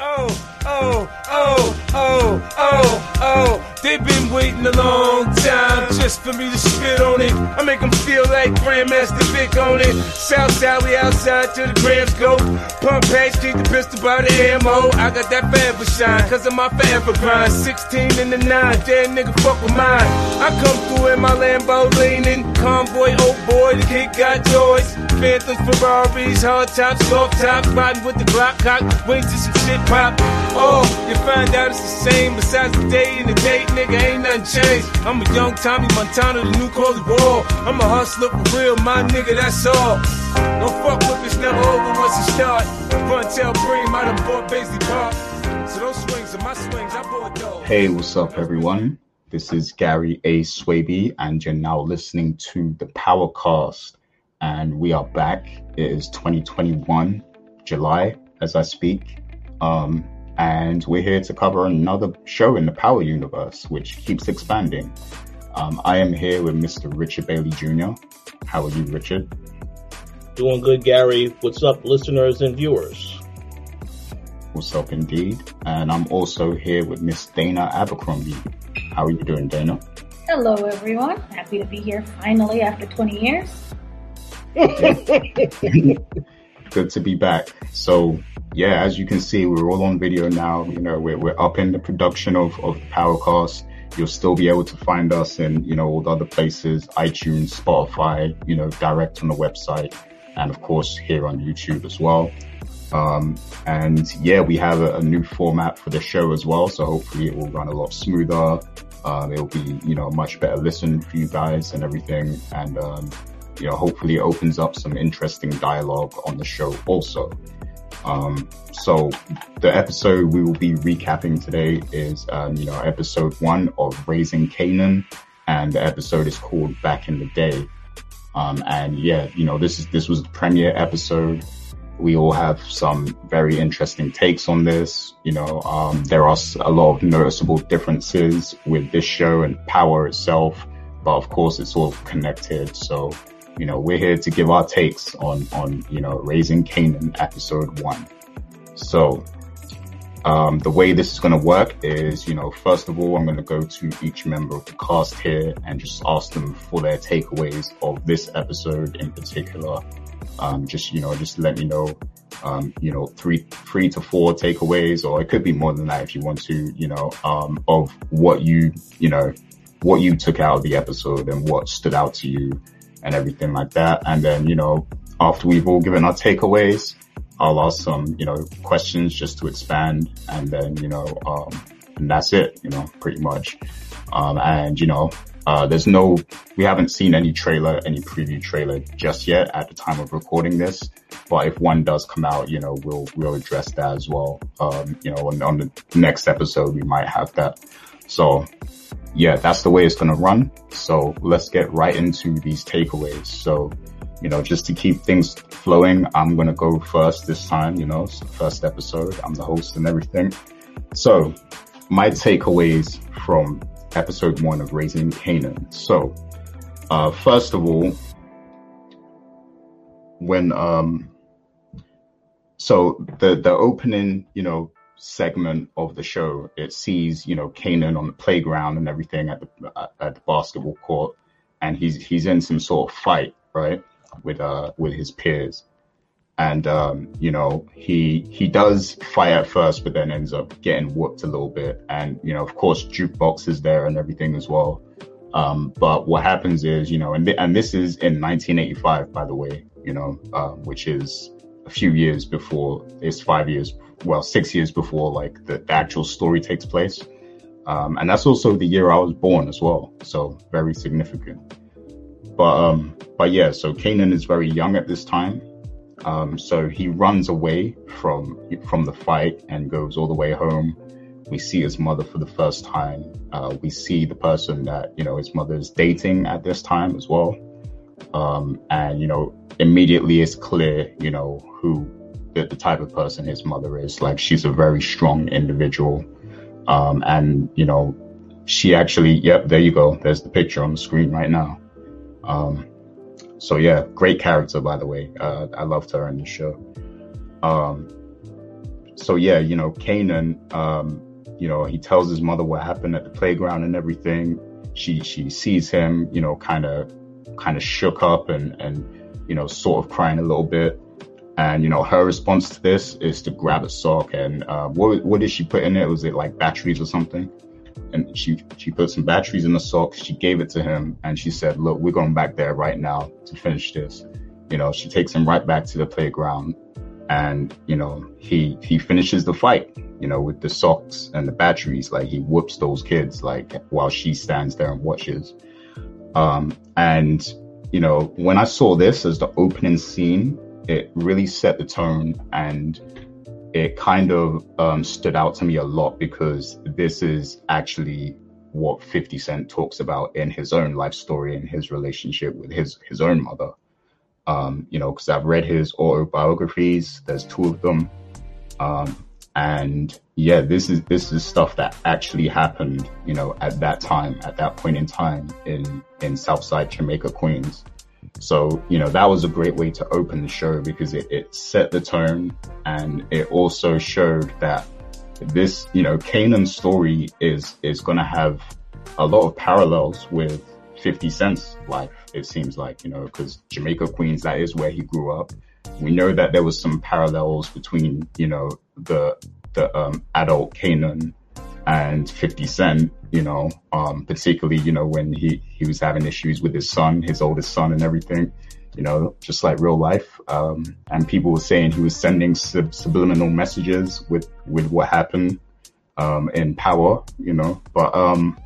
Oh, oh, oh, oh, oh, oh. They've been waiting a long time just for me to spit on it. I make them feel like Grandmaster Vic on it. Southside, we outside till the grams go. Pump page, keep the pistol by the ammo. I got that forever shine, cause of my forever grind. 16 in the 9, dead nigga fuck with mine. I come through in my Lambo leaning. Convoy, old boy, the kid got toys. Phantoms, Ferraris, hard tops, soft tops, riding with the Glock cock, wings to some shit pop. Oh, you find out it's the same. Besides the day and the date, nigga, ain't nothing changed. I'm a young Tommy Montana, the new Coley Ball. I'm a hustler for real, my nigga, that's all. Don't fuck with it's never over once you start. Tell Bream, I done bought Baisley Park. So those swings are my swings, I bought those. Hey, what's up, everyone? This is Gary A. Swaby, and you're now listening to the Powercast and we are back. It is 2021, July, as I speak. Um, and we're here to cover another show in the Power Universe, which keeps expanding. Um, I am here with Mr. Richard Bailey Jr. How are you, Richard? Doing good, Gary. What's up, listeners and viewers? What's up, indeed? And I'm also here with Miss Dana Abercrombie. How are you doing, Dana? Hello, everyone. Happy to be here finally after 20 years. Good to be back. So yeah, as you can see, we're all on video now. You know, we're, we're up in the production of, of Powercast. You'll still be able to find us in, you know, all the other places, iTunes, Spotify, you know, direct on the website, and of course here on YouTube as well. Um, and yeah, we have a, a, new format for the show as well. So hopefully it will run a lot smoother. Um, it'll be, you know, much better listen for you guys and everything. And, um, you know, hopefully it opens up some interesting dialogue on the show also. Um, so the episode we will be recapping today is, um, you know, episode one of Raising Kanan and the episode is called Back in the Day. Um, and yeah, you know, this is this was the premiere episode. We all have some very interesting takes on this. You know, um, there are a lot of noticeable differences with this show and Power itself, but of course, it's all connected. So you know, we're here to give our takes on, on, you know, Raising Kanan episode one. So, um, the way this is going to work is, you know, first of all, I'm going to go to each member of the cast here and just ask them for their takeaways of this episode in particular. Um, just, you know, just let me know, um, you know, three, three to four takeaways, or it could be more than that if you want to, you know, um, of what you, you know, what you took out of the episode and what stood out to you and everything like that. And then, you know, after we've all given our takeaways, I'll ask some, you know, questions just to expand and then, you know, um, and that's it, you know, pretty much. Um, and, you know, uh, there's no, we haven't seen any trailer, any preview trailer just yet at the time of recording this. But if one does come out, you know, we'll, we'll address that as well. Um, you know, on, on the next episode, we might have that. So yeah, that's the way it's going to run. So let's get right into these takeaways. So, you know, just to keep things flowing, I'm going to go first this time, you know, the first episode. I'm the host and everything. So my takeaways from episode one of Raising Kanan. So, uh, first of all, when, um, so the, the opening, you know, segment of the show, it sees you know Kanan on the playground and everything at the at the basketball court, and he's he's in some sort of fight, right, with uh with his peers, and um, you know he he does fight at first, but then ends up getting whooped a little bit, and you know of course jukebox is there and everything as well. Um, but what happens is, you know, and th- and this is in 1985, by the way, you know, uh, which is a few years before, it's five years well, six years before like the, the actual story takes place. Um, and that's also the year I was born as well. So very significant. But, um, but yeah, so Kanan is very young at this time. Um, so he runs away from, from the fight and goes all the way home. We see his mother for the first time. Uh, we see the person that, you know, his mother is dating at this time as well. Um, and, you know, immediately it's clear, you know, who the, the type of person his mother is. Like she's a very strong individual. Um, and you know, she actually, yep, there you go. There's the picture on the screen right now. Um, so yeah, great character, by the way. Uh, I loved her in the show. Um, so yeah, you know, Kanan, um, you know, he tells his mother what happened at the playground and everything. She she sees him, you know, kind of kind of shook up and and you know, sort of crying a little bit. And you know, her response to this is to grab a sock and uh, what what did she put in it? Was it like batteries or something? And she she put some batteries in the sock. She gave it to him, and she said, "Look, we're going back there right now to finish this." You know, she takes him right back to the playground, and you know, he he finishes the fight. You know, with the socks and the batteries, like he whoops those kids, like while she stands there and watches. Um, and you know, when I saw this as the opening scene, it really set the tone and it kind of um, stood out to me a lot because this is actually what 50 Cent talks about in his own life story and his relationship with his his own mother. Um, you know, because I've read his autobiographies. There's two of them, um, and yeah, this is this is stuff that actually happened. You know, at that time, at that point in time in in Southside Jamaica, Queens. So, you know, that was a great way to open the show because it, it set the tone and it also showed that this, you know, Kanan's story is, is going to have a lot of parallels with 50 Cent's life, it seems like, you know, because Jamaica Queens, that is where he grew up. We know that there was some parallels between, you know, the, the, um, adult Kanan and 50 Cent, you know, um, particularly, you know, when he, he was having issues with his son, his oldest son and everything, you know, just like real life. Um, and people were saying he was sending sub- subliminal messages with, with what happened, um, in power, you know, but, um,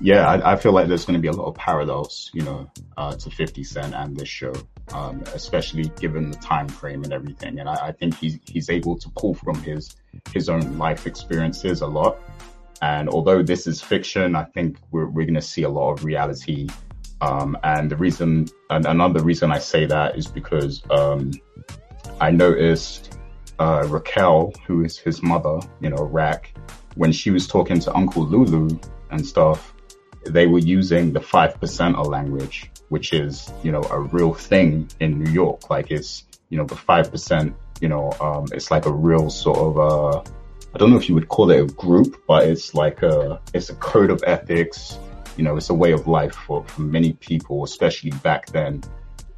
yeah, I, I feel like there's going to be a lot of parallels, you know, uh, to 50 Cent and this show, um, especially given the time frame and everything. And I, I think he's, he's able to pull from his, his own life experiences a lot. And although this is fiction, I think we're, we're going to see a lot of reality. Um, and the reason, and another reason I say that is because, um, I noticed, uh, Raquel, who is his mother, you know, Raq, when she was talking to Uncle Lulu and stuff, they were using the five percenter language, which is, you know, a real thing in New York. Like it's, you know, the five percent, you know, um, it's like a real sort of, uh, I don't know if you would call it a group, but it's like a, it's a code of ethics. You know, it's a way of life for, for many people, especially back then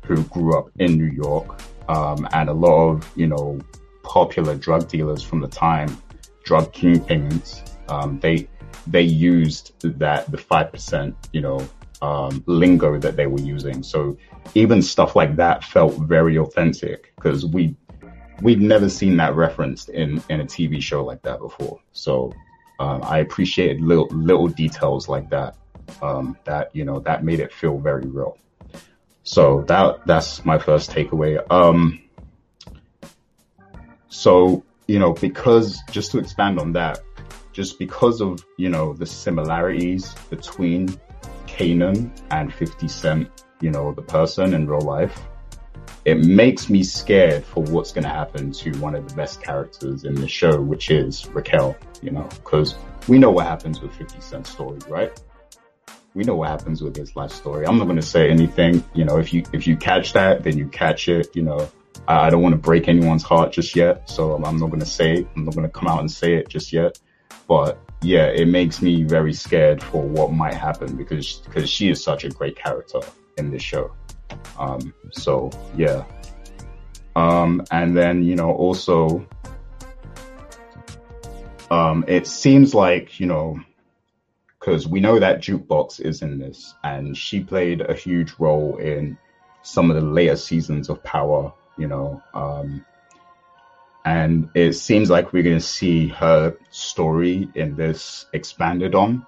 who grew up in New York. Um, and a lot of, you know, popular drug dealers from the time, drug kingpins, um, they, they used that the five percent, you know, um, lingo that they were using. So even stuff like that felt very authentic because we we'd never seen that referenced in in a TV show like that before. So um, I appreciated little little details like that. Um, that you know that made it feel very real. So that that's my first takeaway. Um, so you know because just to expand on that, just because of, you know, the similarities between Kanan and 50 Cent, you know, the person in real life, it makes me scared for what's going to happen to one of the best characters in the show, which is Raquel, you know, because we know what happens with 50 Cent's story, right? We know what happens with his life story. I'm not going to say anything, you know, if you, if you catch that, then you catch it, you know, I don't want to break anyone's heart just yet. So I'm not going to say, it. I'm not going to come out and say it just yet. But yeah, it makes me very scared for what might happen because because she is such a great character in this show. Um, so yeah. Um, and then you know also, um, it seems like you know because we know that jukebox is in this, and she played a huge role in some of the later seasons of Power. You know, um, and it seems like we're going to see her story in this expanded on.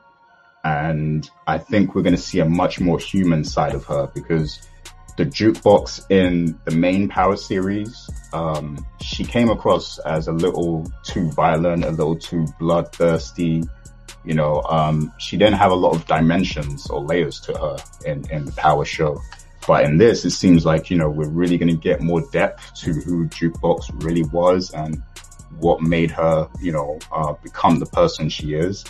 And I think we're going to see a much more human side of her because the jukebox in the main Power series, um, she came across as a little too violent, a little too bloodthirsty. You know, um, she didn't have a lot of dimensions or layers to her in, in the Power show. But in this, it seems like, you know, we're really going to get more depth to who Jukebox really was and what made her, you know, uh, become the person she is.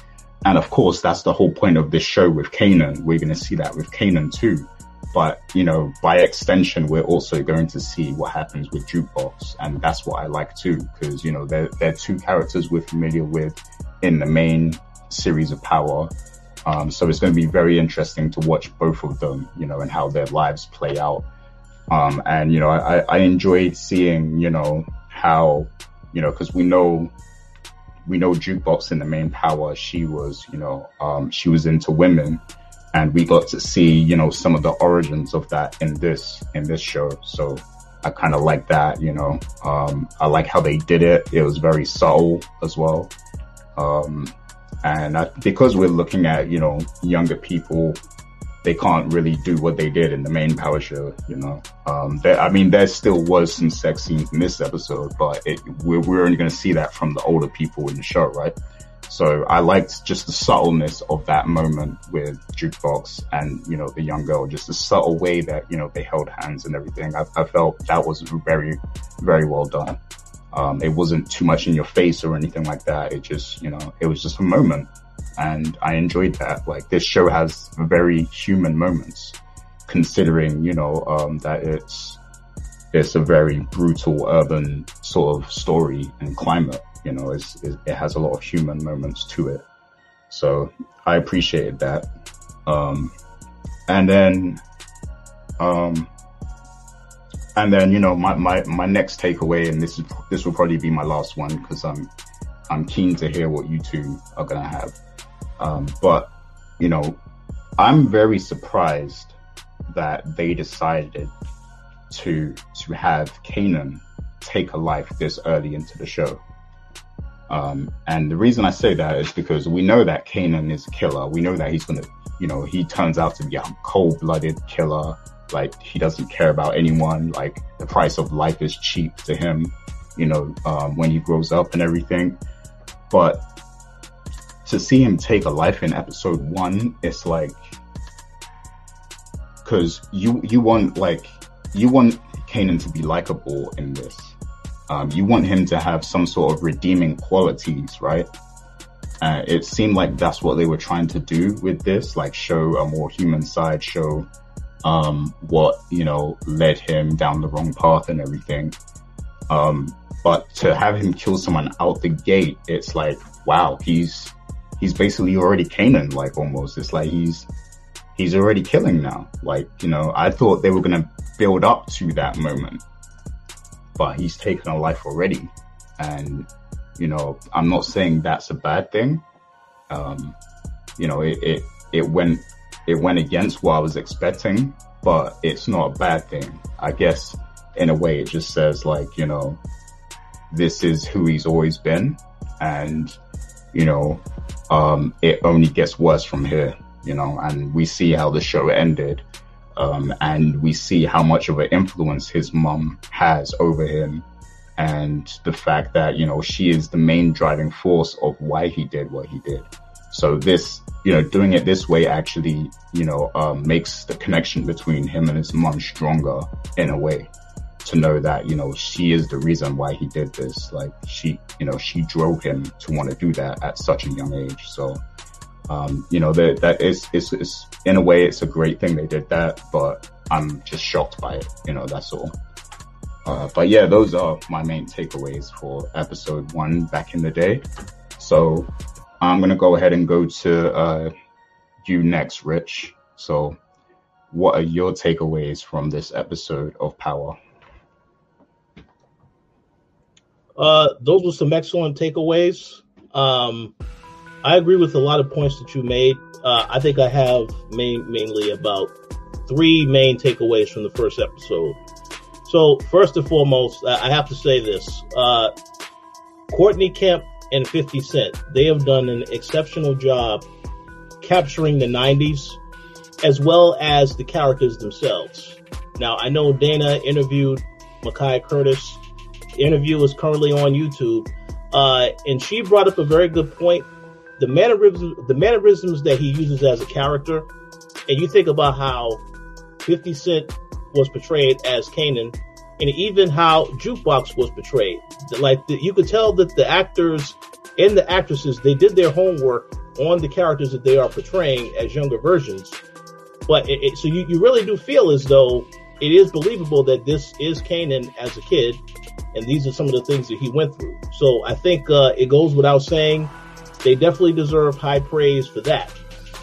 And of course, that's the whole point of this show with Kanan. We're going to see that with Kanan too. But you know, by extension, we're also going to see what happens with Jukebox, and that's what I like too, because you know they're they're two characters we're familiar with in the main series of Power. Um, so it's going to be very interesting to watch both of them, you know, and how their lives play out. Um, and you know, I, I enjoyed seeing, you know, how, you know, because we know we know Jukebox in the main Power, she was, you know, um, she was into women and we got to see you know some of the origins of that in this in this show. So i kind of like that you know. Um, i like how they did it. It was very subtle as well. Um, and I, because we're looking at you know younger people they can't really do what they did in the main power show you know. Um, there, i mean there still was some sex scenes in this episode but it, we're, we're only going to see that from the older people in the show right so I liked just the subtleness of that moment with Jukebox and, you know, the young girl, just the subtle way that, you know, they held hands and everything. I, I felt that was very, very well done. Um, it wasn't too much in your face or anything like that. It just, you know, it was just a moment and I enjoyed that. Like this show has very human moments considering, you know, um, that it's, it's a very brutal urban sort of story and climate. You know, it's, it has a lot of human moments to it. So I appreciated that. Um, and then, um, and then, you know, my, my, my next takeaway, and this is, this will probably be my last one because I'm, I'm keen to hear what you two are going to have. Um, but, you know, I'm very surprised that they decided to, to have Kanan take a life this early into the show. Um, and the reason I say that is because we know that Kanan is a killer. We know that he's going to, you know, he turns out to be a cold blooded killer. Like he doesn't care about anyone. Like the price of life is cheap to him, you know, um, when he grows up and everything. But to see him take a life in episode one, it's like, cause you, you want like, you want Kanan to be likable in this um, you want him to have some sort of redeeming qualities, right? Uh, it seemed like that's what they were trying to do with this, like show a more human side, show um, what you know led him down the wrong path and everything. Um, but to have him kill someone out the gate, it's like, wow, he's he's basically already Kanan, like almost. It's like he's he's already killing now. Like you know, I thought they were gonna build up to that moment but he's taken a life already. And, you know, I'm not saying that's a bad thing. Um, you know, it, it, it went, it went against what I was expecting, but it's not a bad thing. I guess in a way it just says like, you know, this is who he's always been. And, you know, um, it only gets worse from here, you know, and we see how the show ended um, and we see how much of an influence his mom has over him and the fact that, you know, she is the main driving force of why he did what he did. So this, you know, doing it this way actually, you know, um, makes the connection between him and his mom stronger in a way to know that, you know, she is the reason why he did this. Like she, you know, she drove him to want to do that at such a young age. So, um, you know, that, that is, is, is, in a way, it's a great thing they did that, but I'm just shocked by it. You know, that's all. Uh, but yeah, those are my main takeaways for episode one back in the day. So I'm to go ahead and go to, uh, you next, Rich. So what are your takeaways from this episode of Power? Uh, those were some excellent takeaways. Um, I agree with a lot of points that you made. Uh, I think I have main, mainly about three main takeaways from the first episode. So first and foremost, I have to say this: uh, Courtney Kemp and 50 Cent, they have done an exceptional job capturing the 90s as well as the characters themselves. Now, I know Dana interviewed Mekai Curtis. The interview is currently on YouTube. Uh, and she brought up a very good point the mannerisms, the mannerisms that he uses as a character, and you think about how 50 Cent was portrayed as Kanan, and even how Jukebox was portrayed. Like the, you could tell that the actors and the actresses they did their homework on the characters that they are portraying as younger versions, But it, it, so you, you really do feel as though it is believable that this is Kanan as a kid, and these are some of the things that he went through. So I think uh, it goes without saying they definitely deserve high praise for that.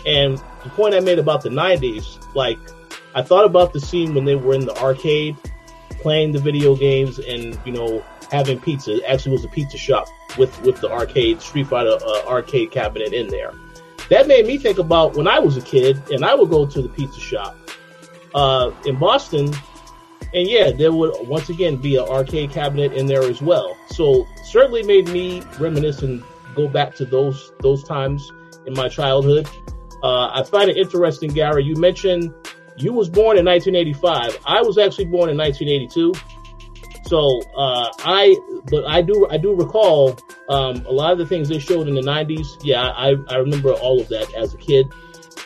And the point I made about the 90s, like I thought about the scene when they were in the arcade playing the video games and you know having pizza. It actually was a pizza shop with with the arcade Street Fighter uh, arcade cabinet in there. That made me think about when I was a kid and I would go to the pizza shop uh, in Boston, and yeah, there would once again be an arcade cabinet in there as well. So certainly made me reminisce and go back to those those times in my childhood. Uh, I find it interesting, Gary. You mentioned you was born in 1985. I was actually born in 1982. So uh, I, but I do I do recall um, a lot of the things they showed in the 90s. Yeah, I, I remember all of that as a kid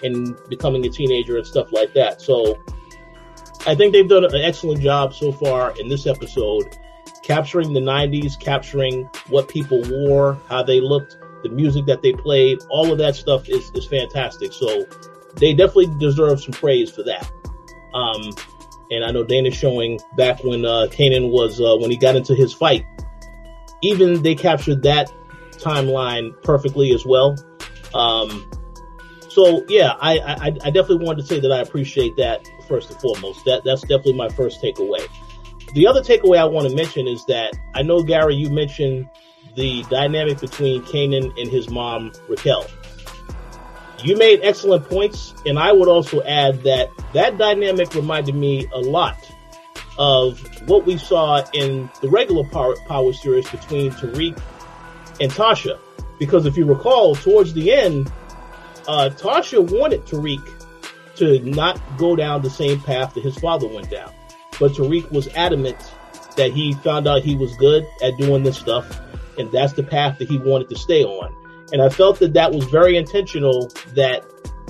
and becoming a teenager and stuff like that. So I think they've done an excellent job so far in this episode, capturing the 90s, capturing what people wore, how they looked, the music that they played, all of that stuff is, is fantastic. So they definitely deserve some praise for that. Um, and I know Dana's showing back when uh, Kanan was uh, when he got into his fight. Even they captured that timeline perfectly as well. Um, so yeah, I, I, I definitely wanted to say that I appreciate that first and foremost. That that's definitely my first takeaway. The other takeaway I want to mention is that I know Gary, you mentioned the dynamic between Kanan and his mom Raquel. You made excellent points, and I would also add that that dynamic reminded me a lot of what we saw in the regular Power, Power series between Tariq and Tasha. Because if you recall, towards the end, uh, Tasha wanted Tariq to not go down the same path that his father went down. But Tariq was adamant that he found out he was good at doing this stuff, and that's the path that he wanted to stay on. And I felt that that was very intentional that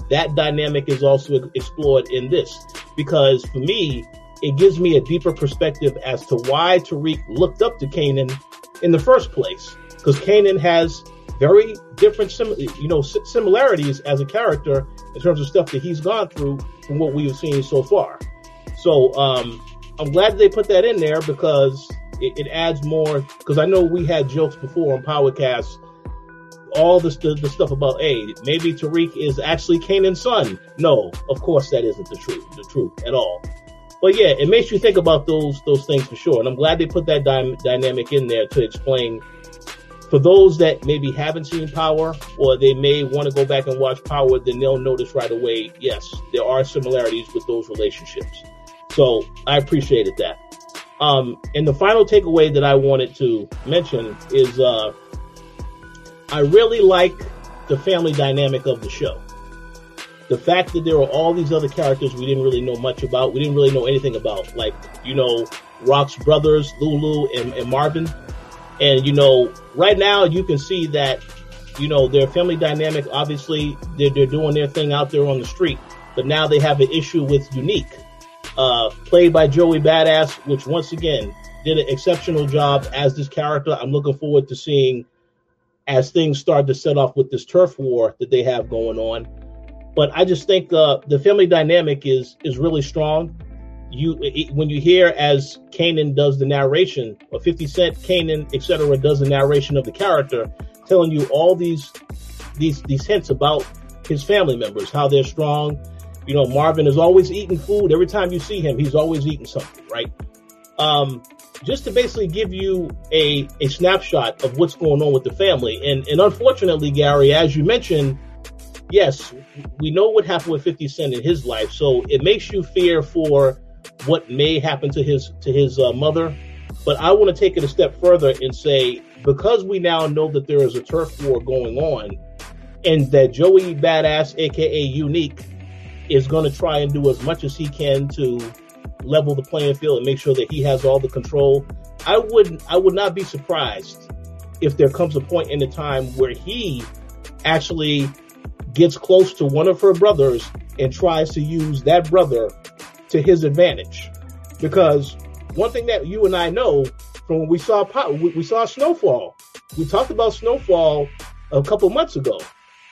that dynamic is also explored in this because for me, it gives me a deeper perspective as to why Tariq looked up to Kanan in the first place. Because Kanan has very different, sim- you know, similarities as a character in terms of stuff that he's gone through from what we have seen so far. So um, I'm glad they put that in there because it, it adds more. Because I know we had jokes before on Powercast all the, the, the stuff about, hey, maybe Tariq is actually Kanan's son. No, of course that isn't the truth, the truth at all. But yeah, it makes you think about those those things for sure. And I'm glad they put that dy- dynamic in there to explain for those that maybe haven't seen Power or they may want to go back and watch Power, then they'll notice right away, yes, there are similarities with those relationships. So I appreciated that. Um, and the final takeaway that I wanted to mention is uh, I really like the family dynamic of the show. The fact that there are all these other characters we didn't really know much about, we didn't really know anything about, like, you know, Raq's brothers, Lulu and, and Marvin. And, you know, right now you can see that, you know, their family dynamic, obviously, they're, they're doing their thing out there on the street. But now they have an issue with Unique, uh, played by Joey Badass, which once again did an exceptional job as this character. I'm looking forward to seeing as things start to set off with this turf war that they have going on. But I just think uh, the family dynamic is is really strong. You it, when you hear as Kanan does the narration, or Fifty Cent, Kanan, etc., does the narration of the character, telling you all these these these hints about his family members, how they're strong. You know, Marvin is always eating food. Every time you see him, he's always eating something, right? Um, just to basically give you a, a snapshot of what's going on with the family. And, and unfortunately, Gary, as you mentioned, yes, we know what happened with 50 Cent in his life. So it makes you fear for what may happen to his, to his uh, mother. But I want to take it a step further and say, because we now know that there is a turf war going on and that Joey Badass, aka Unique, is going to try and do as much as he can to level the playing field and make sure that he has all the control. I would I would not be surprised if there comes a point in the time where he actually gets close to one of her brothers and tries to use that brother to his advantage. Because one thing that you and I know from when we saw we saw Snowfall, we talked about Snowfall a couple months ago.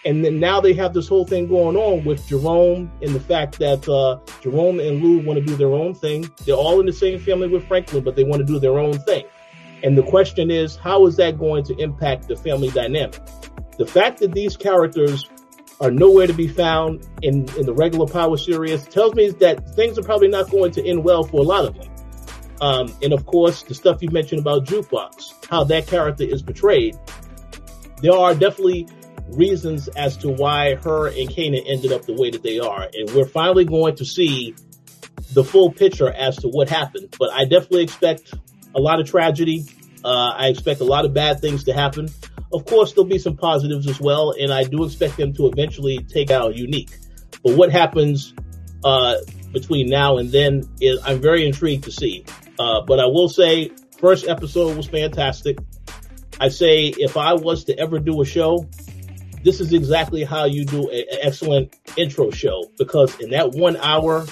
And then now they have this whole thing going on with Jerome and the fact that uh, Jerome and Lou want to do their own thing. They're all in the same family with Franklin, but they want to do their own thing. And the question is, how is that going to impact the family dynamic? The fact that these characters are nowhere to be found in, in the regular Power series tells me that things are probably not going to end well for a lot of them. Um, and of course, the stuff you mentioned about Jukebox, how that character is portrayed, there are definitely reasons as to why her and Kanan ended up the way that they are. And we're finally going to see the full picture as to what happened. But I definitely expect a lot of tragedy. Uh, I expect a lot of bad things to happen. Of course, there'll be some positives as well, and I do expect them to eventually take out Unique. But what happens uh, between now and then is I'm very intrigued to see. Uh, but I will say, first episode was fantastic. I say if I was to ever do a show, this is exactly how you do an excellent intro show because in that one hour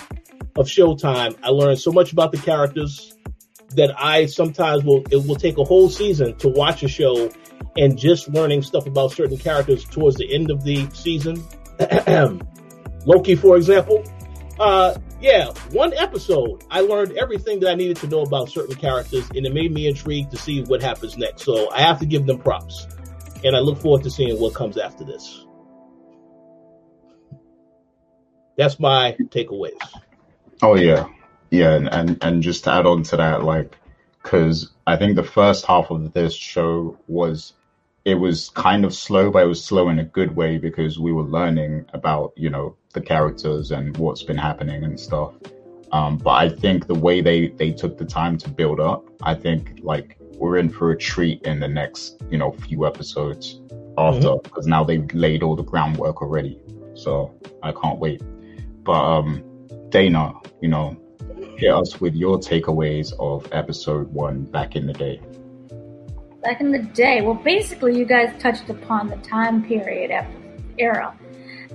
of showtime, I learned so much about the characters that I sometimes will, it will take a whole season to watch a show and just learning stuff about certain characters towards the end of the season. Loki, for example, uh, yeah, one episode, I learned everything that I needed to know about certain characters and it made me intrigued to see what happens next. So I have to give them props and I look forward to seeing what comes after this. That's my takeaways. Oh yeah, yeah, and and, and just to add on to that, like, because I think the first half of this show was it was kind of slow, but it was slow in a good way because we were learning about you know the characters and what's been happening and stuff. Um, but I think the way they they took the time to build up, I think like we're in for a treat in the next you know few episodes after because mm-hmm. now they've laid all the groundwork already. So I can't wait. But um, Dana, you know, hit us with your takeaways of episode one back in the day. Back in the day, well, basically, you guys touched upon the time period era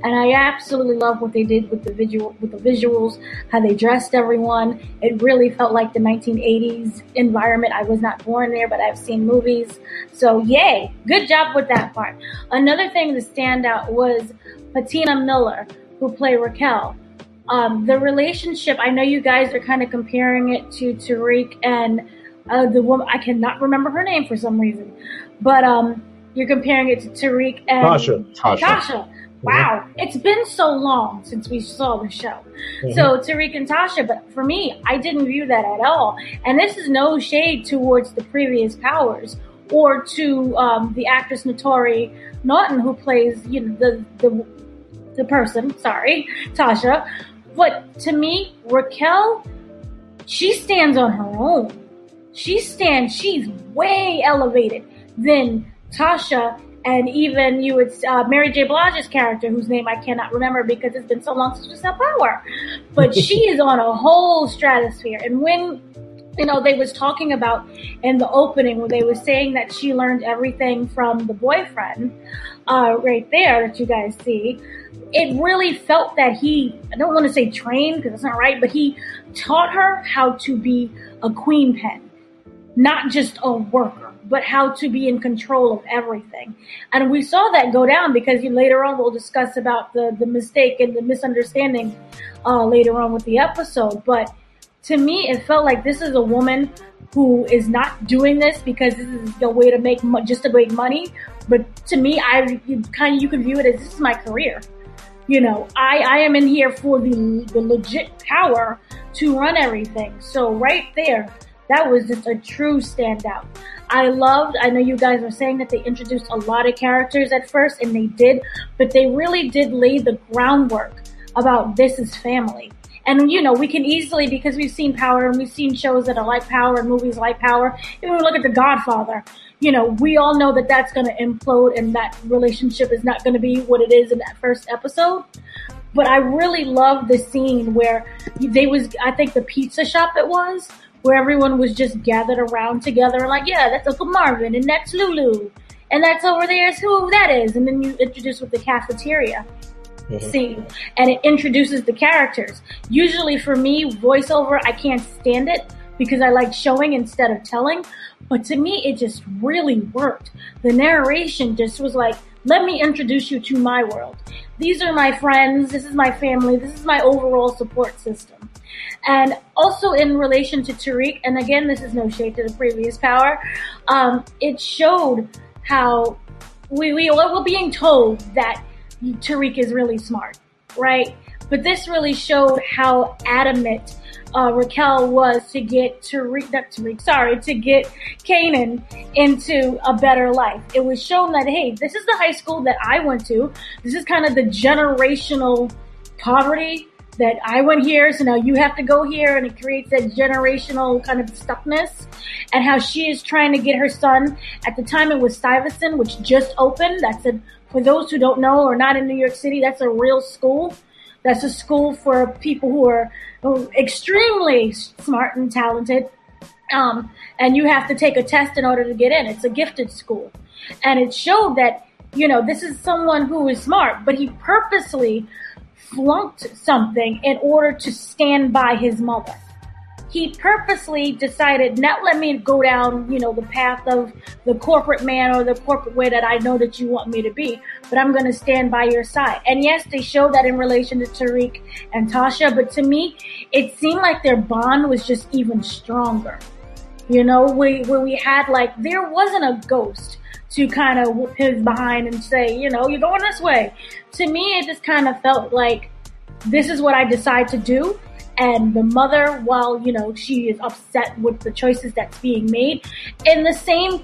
and I absolutely love what they did with the visual, with the visuals, how they dressed everyone. It really felt like the 1980s environment. I was not born there, but I've seen movies. So yay, good job with that part. Another thing to stand out was Patina Miller, who played Raquel. Um, the relationship, I know you guys are kind of comparing it to Tariq and uh, the woman, I cannot remember her name for some reason, but um, you're comparing it to Tariq and Tasha. Tasha. Tasha. Wow, it's been so long since we saw the show. Mm-hmm. So Tariq and Tasha, but for me, I didn't view that at all. And this is no shade towards the previous powers or to um, the actress Naturi Naughton who plays you know the the the person. Sorry, Tasha. But to me, Raquel, she stands on her own. She stands. She's way elevated than Tasha and even you would uh, Mary J. Blige's character, whose name I cannot remember because it's been so long since we saw Power, but she is on a whole stratosphere. And when you know they was talking about in the opening when they was saying that she learned everything from the boyfriend, uh, right there that you guys see. It really felt that he, I don't want to say trained because it's not right, but he taught her how to be a queenpin, not just a worker but how to be in control of everything. And we saw that go down because you, later on we'll discuss about the, the mistake and the misunderstanding uh, later on with the episode. But to me, it felt like this is a woman who is not doing this because this is a way to make mo- just to make money. But to me, I kind of you can view it as this is my career. You know, I I am in here for the the legit power to run everything. So right there, that was just a true standout. I loved, I know you guys were saying that they introduced a lot of characters at first, and they did, but they really did lay the groundwork about this is family. And you know, we can easily, because we've seen Power and we've seen shows that are like Power and movies like Power, even we look at The Godfather, you know, we all know that that's going to implode and that relationship is not going to be what it is in that first episode. But I really love the scene where they was, I think the pizza shop it was, where everyone was just gathered around together, like, yeah, that's Uncle Marvin, and that's Lulu, and that's over there is who that is, and then you introduce with the cafeteria mm-hmm. scene, and it introduces the characters. Usually, for me, voiceover, I can't stand it because I like showing instead of telling. But to me, it just really worked. The narration just was like, let me introduce you to my world. These are my friends. This is my family. This is my overall support system. And also in relation to Tariq, and again, this is no shade to the previous power, um, it showed how we, we were being told that Tariq is really smart, right? But this really showed how adamant uh, Raquel was to get Tariq, not Tariq, sorry, to get Kanan into a better life. It was shown that, hey, this is the high school that I went to. This is kind of the generational poverty that I went here, so now you have to go here, and it creates that generational kind of stuckness. And how she is trying to get her son. At the time, it was Stuyvesant, which just opened. That's a for those who don't know or not in New York City. That's a real school. That's a school for people who are extremely smart and talented. Um, and you have to take a test in order to get in. It's a gifted school. And it showed that, you know, this is someone who is smart, but he purposely flunked something in order to stand by his mother. He purposely decided not let me go down, you know, the path of the corporate man or the corporate way that I know that you want me to be, but I'm going to stand by your side. And yes, they show that in relation to Tariq and Tasha, but to me, it seemed like their bond was just even stronger. You know, we, we had like, there wasn't a ghost to kind of whip his behind and say, you know, you're going this way. To me, it just kind of felt like this is what I decide to do. And the mother, while, you know, she is upset with the choices that's being made, in the same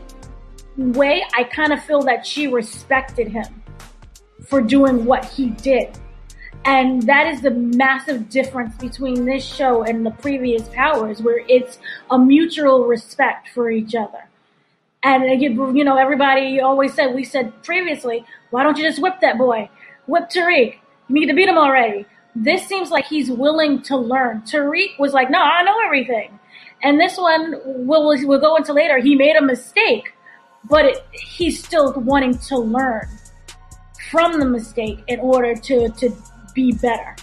way, I kind of feel that she respected him for doing what he did. And that is the massive difference between this show and the previous powers where it's a mutual respect for each other. And uh, you know, everybody always said, we said previously, why don't you just whip that boy? Whip Tariq. You need to beat him already. This seems like he's willing to learn. Tariq was like, no, I know everything. And this one, we'll, we'll go into later, he made a mistake, but it, he's still wanting to learn from the mistake in order to, to be better.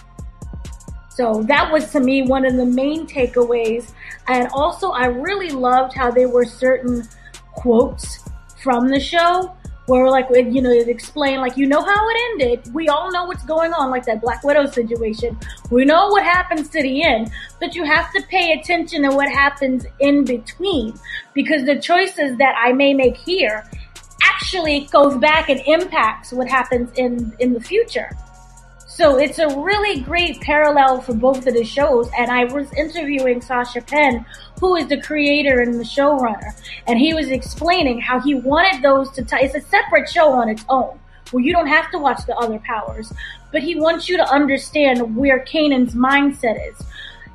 So that was to me one of the main takeaways. And also I really loved how there were certain quotes from the show where we're like you know it explained like you know how it ended. We all know what's going on like that black widow situation. We know what happens to the end but you have to pay attention to what happens in between because the choices that i may make here actually goes back and impacts what happens in in the future so it's a really great parallel for both of the shows. And I was interviewing Sasha Penn, who is the creator and the showrunner, and he was explaining how he wanted those to. T- it's a separate show on its own, where you don't have to watch the other powers, but he wants you to understand where Kanan's mindset is,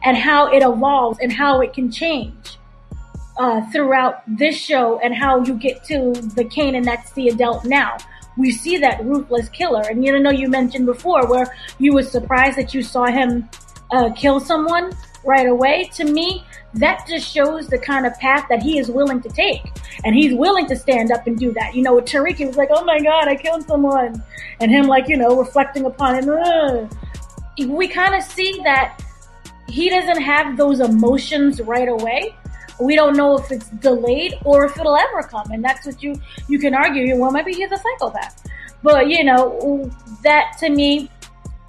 and how it evolves, and how it can change. Uh, throughout this show and how you get to the Kanan that's the adult now we see that ruthless killer. And you know, you mentioned before where you were surprised that you saw him uh, kill someone right away. To me, that just shows the kind of path that he is willing to take. And he's willing to stand up and do that. You know, Tariq, was like, oh my God, I killed someone. And him like, you know, reflecting upon it. Ugh. We kind of see that he doesn't have those emotions right away we don't know if it's delayed or if it'll ever come. And that's what you, you can argue. You well, maybe he's a psychopath. But, you know, that to me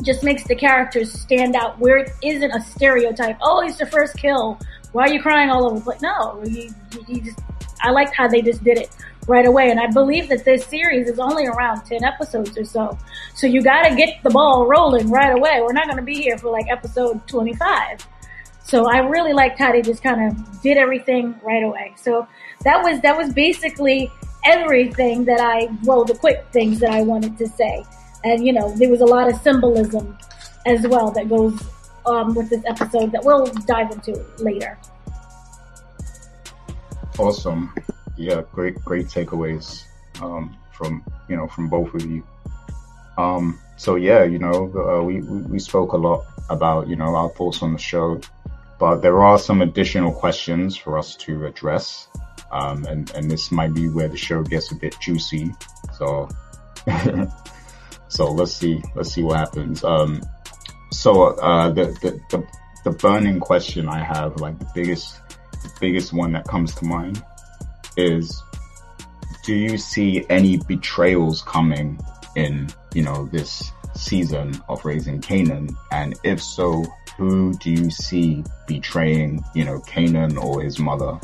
just makes the characters stand out where it isn't a stereotype. Oh, he's the first kill. Why are you crying all over? But no, he, he just, I liked how they just did it right away. And I believe that this series is only around 10 episodes or so. So you gotta get the ball rolling right away. We're not gonna be here for like episode 25. So I really liked how they just kind of did everything right away. So that was that was basically everything that I well the quick things that I wanted to say. And you know, there was a lot of symbolism as well that goes um, with this episode that we'll dive into later. Awesome. Yeah, great great takeaways um, from you know from both of you. Um, so yeah, you know, uh, we we spoke a lot about you know our thoughts on the show but there are some additional questions for us to address. Um, and, and this might be where the show gets a bit juicy. So, so let's see, let's see what happens. Um, so, uh, the, the, the, the burning question I have, like the biggest, the biggest one that comes to mind is, do you see any betrayals coming in, you know, this season of Raising Kanan? And if so, who do you see betraying, you know, Kanan or his mother?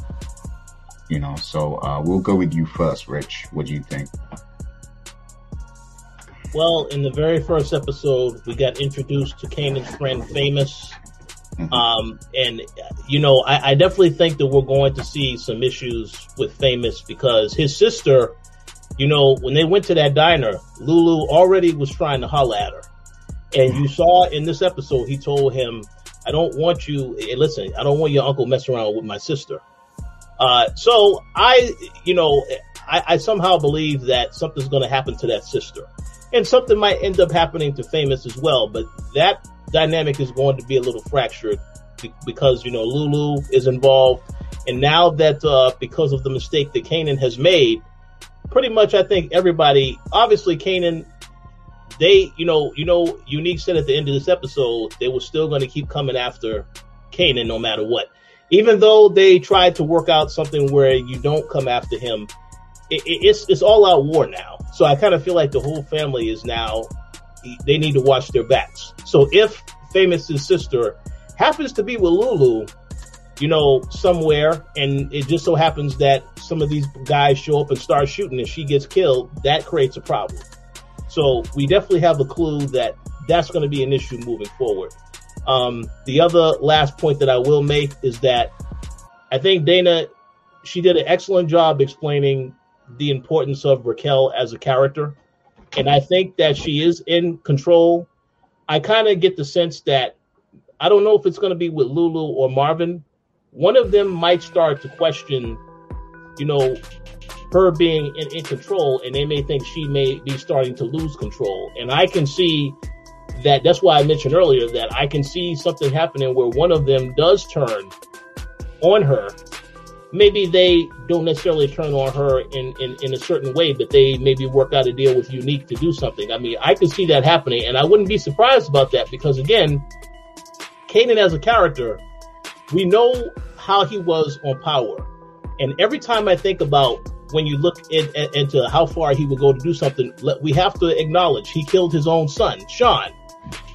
You know, so uh, we'll go with you first, Rich. What do you think? Well, in the very first episode, we got introduced to Kanan's friend Famous. Mm-hmm. Um, and you know, I, I, definitely think that we're going to see some issues with Famous because his sister, you know, when they went to that diner, Lulu already was trying to holler at her. And you saw in this episode, he told him, I don't want you, hey, listen, I don't want your uncle messing around with my sister. Uh, so I, you know, I, I somehow believe that something's going to happen to that sister and something might end up happening to famous as well, but that dynamic is going to be a little fractured because, you know, Lulu is involved. And now that, uh, because of the mistake that Kanan has made, pretty much I think everybody, obviously Kanan they, you know, you know, Unique said at the end of this episode, they were still going to keep coming after Kanan no matter what. Even though they tried to work out something where you don't come after him, it, it, it's it's all out war now. So I kind of feel like the whole family is now they need to watch their backs. So if Famous's sister happens to be with Lulu, you know, somewhere, and it just so happens that some of these guys show up and start shooting and she gets killed, that creates a problem. So we definitely have a clue that that's going to be an issue moving forward. Um, the other last point that I will make is that I think Dana, she did an excellent job explaining the importance of Raquel as a character. And I think that she is in control. I kind of get the sense that I don't know if it's going to be with Lulu or Marvin. One of them might start to question, you know, her being in, in control and they may think she may be starting to lose control. And I can see that that's why I mentioned earlier that I can see something happening where one of them does turn on her. Maybe they don't necessarily turn on her in, in, in a certain way, but they maybe work out a deal with Unique to do something. I mean, I can see that happening and I wouldn't be surprised about that because again, Kanan as a character, we know how he was on power. And every time I think about when you look in, in, into how far he would go to do something, we have to acknowledge he killed his own son, Sean.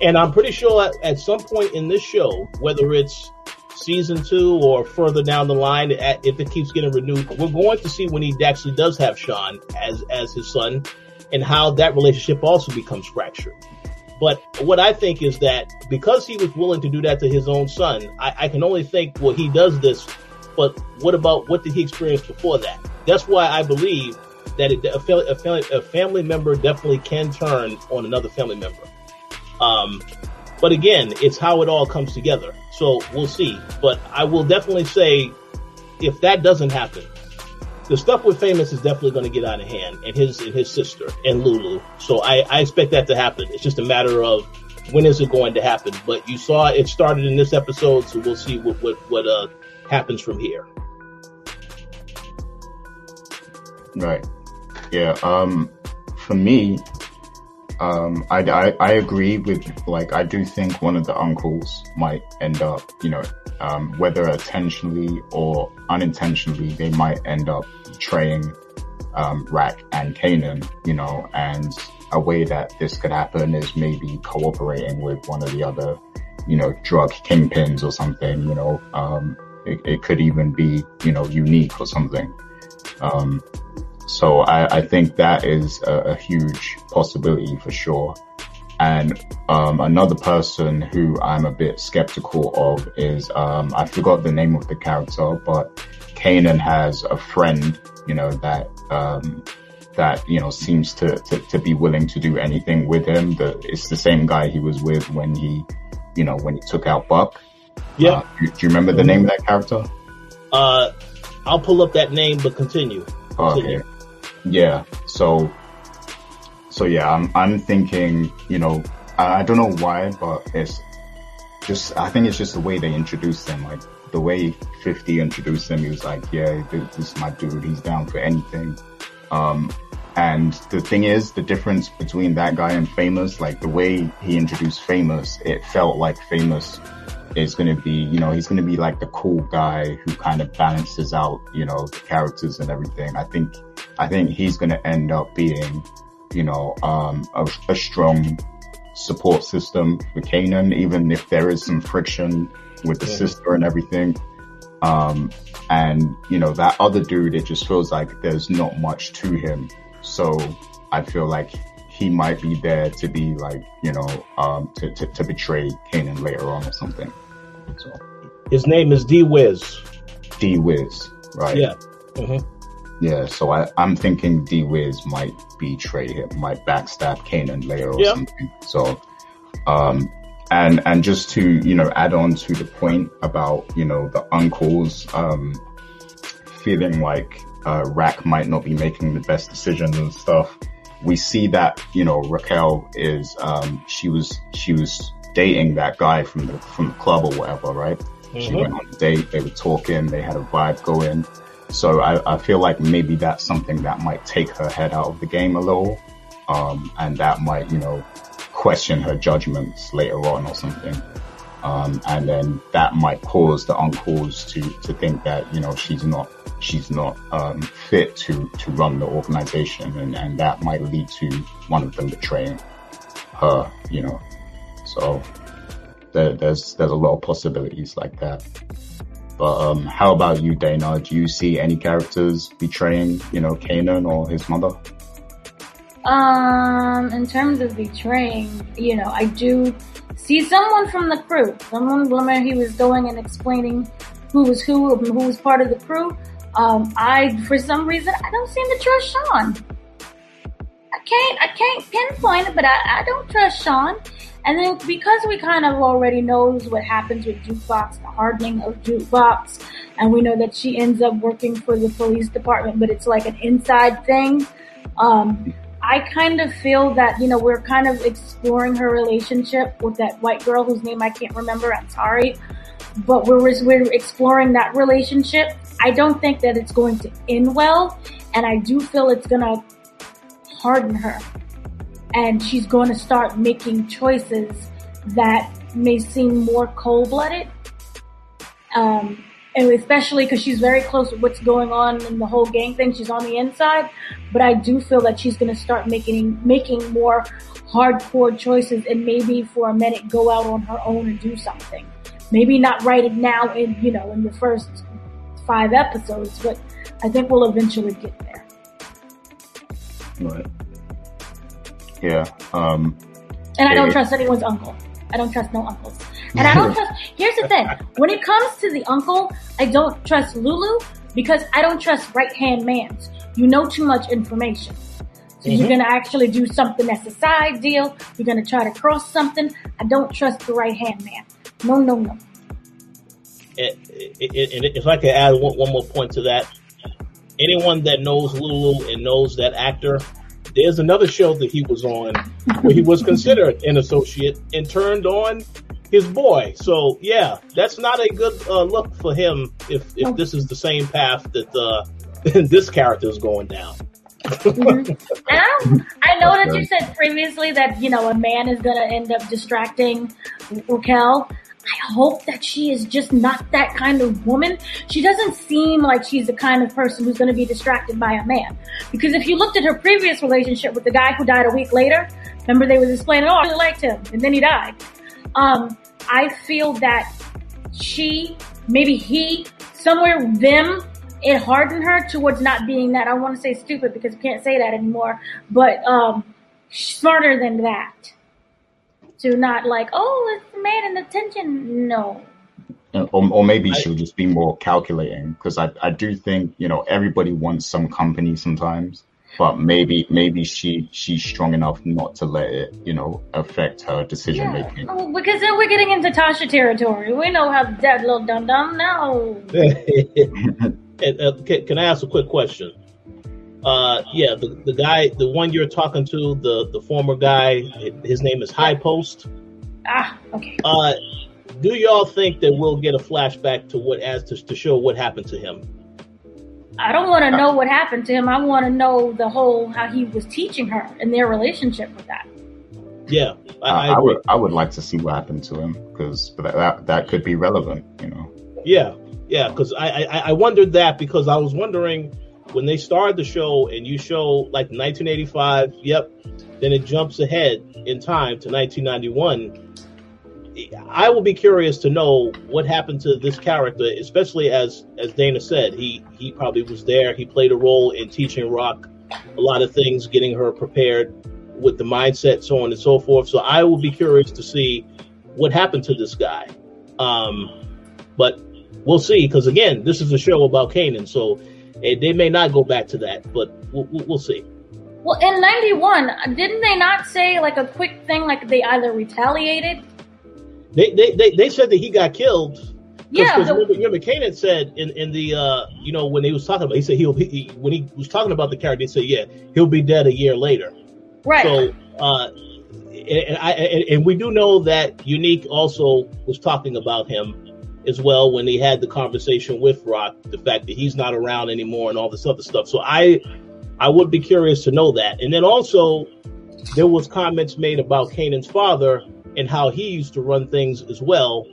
And I'm pretty sure at, at some point in this show, whether it's season two or further down the line, if it keeps getting renewed, we're going to see when he actually does have Sean as, as his son and how that relationship also becomes fractured. But what I think is that because he was willing to do that to his own son, I, I can only think, well, he does this, but what about what did he experience before that? That's why I believe that it, a, family, a, a family member definitely can turn on another family member. Um, but again, it's how it all comes together. So we'll see. But I will definitely say, if that doesn't happen, the stuff with Famous is definitely going to get out of hand, and his and his sister and Lulu. So I, I expect that to happen. It's just a matter of when is it going to happen. But you saw it started in this episode, so we'll see what what what uh, happens from here. Right. Yeah. Um, for me, um, I, I, I agree with, like, I do think one of the uncles might end up, you know, um, whether intentionally or unintentionally, they might end up betraying, um, Raq and Kanan, you know, and a way that this could happen is maybe cooperating with one of the other, you know, drug kingpins or something, you know, um, it, it could even be, you know, unique or something. Um, so I, I think that is a, a, huge possibility for sure. And um, another person who I'm a bit skeptical of is um, I forgot the name of the character, but Kanan has a friend, you know, that um, that you know seems to, to, to be willing to do anything with him. The, it's the same guy he was with when he, you know, when he took out Buck. Yeah. Uh, do, do, you remember the name of that character? Uh, I'll pull up that name, but continue. continue. Okay. Yeah. So, so yeah, I'm, I'm thinking, you know, I, I don't know why, but it's just, I think it's just the way they introduced him. Like the way 50 introduced him, he was like, yeah, this, this is my dude. He's down for anything. Um, and the thing is, the difference between that guy and Famous, like the way he introduced Famous, it felt like Famous is going to be, you know, he's going to be like the cool guy who kind of balances out, you know, the characters and everything. I think I think he's going to end up being, you know, um, a, a strong support system for Kanan, even if there is some friction with the sister and everything. Um, and you know, that other dude, it just feels like there's not much to him. So I feel like he might be there to be like, you know, um, to, to, to betray Kanan later on or something. So His name is D Wiz. D Wiz, right? Yeah. Mhm. Yeah, so I, I'm thinking D Wiz might betray him, might backstab Kanan later or Yeah. something. So, um, and, and just to, you know, add on to the point about, you know, the uncles, um, feeling like, uh, Raq might not be making the best decisions and stuff. We see that, you know, Raquel is, um, she was, she was dating that guy from the, from the club or whatever, right? She Mhm. went on a date, they were talking, they had a vibe going. So I, I feel like maybe that's something that might take her head out of the game a little. Um, and that might, you know, question her judgments later on or something. Um, and then that might cause the uncles to, to think that, you know, she's not, she's not, um, fit to, to run the organization. And, and that might lead to one of them betraying her, you know. So there, there's, there's a lot of possibilities like that. But um, how about you, Dana? Do you see any characters betraying, you know, Kanan or his mother? Um, in terms of betraying, you know, I do see someone from the crew. Someone where he was going and explaining who was who, who was part of the crew. Um, I, for some reason, I don't seem to trust Sean. I can't, I can't pinpoint it, but I, I don't trust Sean. And then because we kind of already knows what happens with Jukebox, the hardening of Jukebox, and we know that she ends up working for the police department, but it's like an inside thing. Um, I kind of feel that, you know, we're kind of exploring her relationship with that white girl whose name I can't remember. I'm sorry. But we're, we're exploring that relationship. I don't think that it's going to end well. And I do feel it's going to harden her. And she's going to start making choices that may seem more cold blooded. Um, and especially because she's very close with what's going on in the whole gang thing. She's on the inside, but I do feel that she's going to start making making more hardcore choices, and maybe for a minute go out on her own and do something. Maybe not right now in you know in the first five episodes, but I think we'll eventually get there. Right. Yeah. Um, And I don't Yeah. trust anyone's uncle. I don't trust no uncles. And I don't trust, here's the thing. When it comes to the uncle, I don't trust Lulu because I don't trust right hand mans. You know too much information. So you're Mhm. gonna actually do something that's a side deal. You're gonna try to cross something. I don't trust the right hand man. No, no, no. And, and if I could add one, one more point to that, anyone that knows Lulu and knows that actor, there's another show that he was on where he was considered an associate and turned on his boy. So yeah, that's not a good uh, look for him if if this is the same path that uh, this character is going down. Mhm. And I, I know that you said previously that, you know, a man is gonna end up distracting Raquel. I hope that she is just not that kind of woman. She doesn't seem like she's the kind of person who's gonna be distracted by a man. Because if you looked at her previous relationship with the guy who died a week later, remember they was explaining, oh, I really liked him, and then he died. Um, I feel that she, maybe he, somewhere them, it hardened her towards not being that. I want to say stupid because you can't say that anymore, but um, smarter than that. To not like, oh, it's made an attention. No. or, or maybe I- she'll just be more calculating because I, I do think, you know, everybody wants some company sometimes, but maybe, maybe she, she's strong enough not to let it, you know, affect her decision Yeah. making. Oh, because then we're getting into Tasha territory. We know how that little dum dum. now And, uh, can, can I ask a quick question? Uh, yeah, the, the guy, the one you're talking to, the, the former guy, his name is High Post. Ah, okay. Uh, do y'all think that we'll get a flashback to what as to, to show what happened to him? I don't want to know uh, what happened to him. I want to know the whole how he was teaching her and their relationship with that. Yeah, I, I, I I would, I would like to see what happened to him because that, that, that could be relevant, you know. Yeah, yeah, because I, I I wondered that because I was wondering when they started the show and you show like 1985, yep, then it jumps ahead in time to 1991. I will be curious to know what happened to this character, especially as as Dana said, he he probably was there. He played a role in teaching Raq a lot of things, getting her prepared with the mindset, so on and so forth. So I will be curious to see what happened to this guy. Um, but we'll see, because again, this is a show about Kanan, so eh, they may not go back to that, but we'll, we'll see. Well, in '91, didn't they not say like a quick thing, like they either retaliated? They they they, they said that he got killed. Yeah, the- remember, remember Kanan said in, in the uh you know when he was talking about he said he'll he, he- when he was talking about the character he said yeah he'll be dead a year later Right. so uh and, I and, and we do know that Unique also was talking about him as well when he had the conversation with Raq the fact that he's not around anymore and all this other stuff so I I would be curious to know that and then also there was comments made about Kanan's father and how he used to run things as well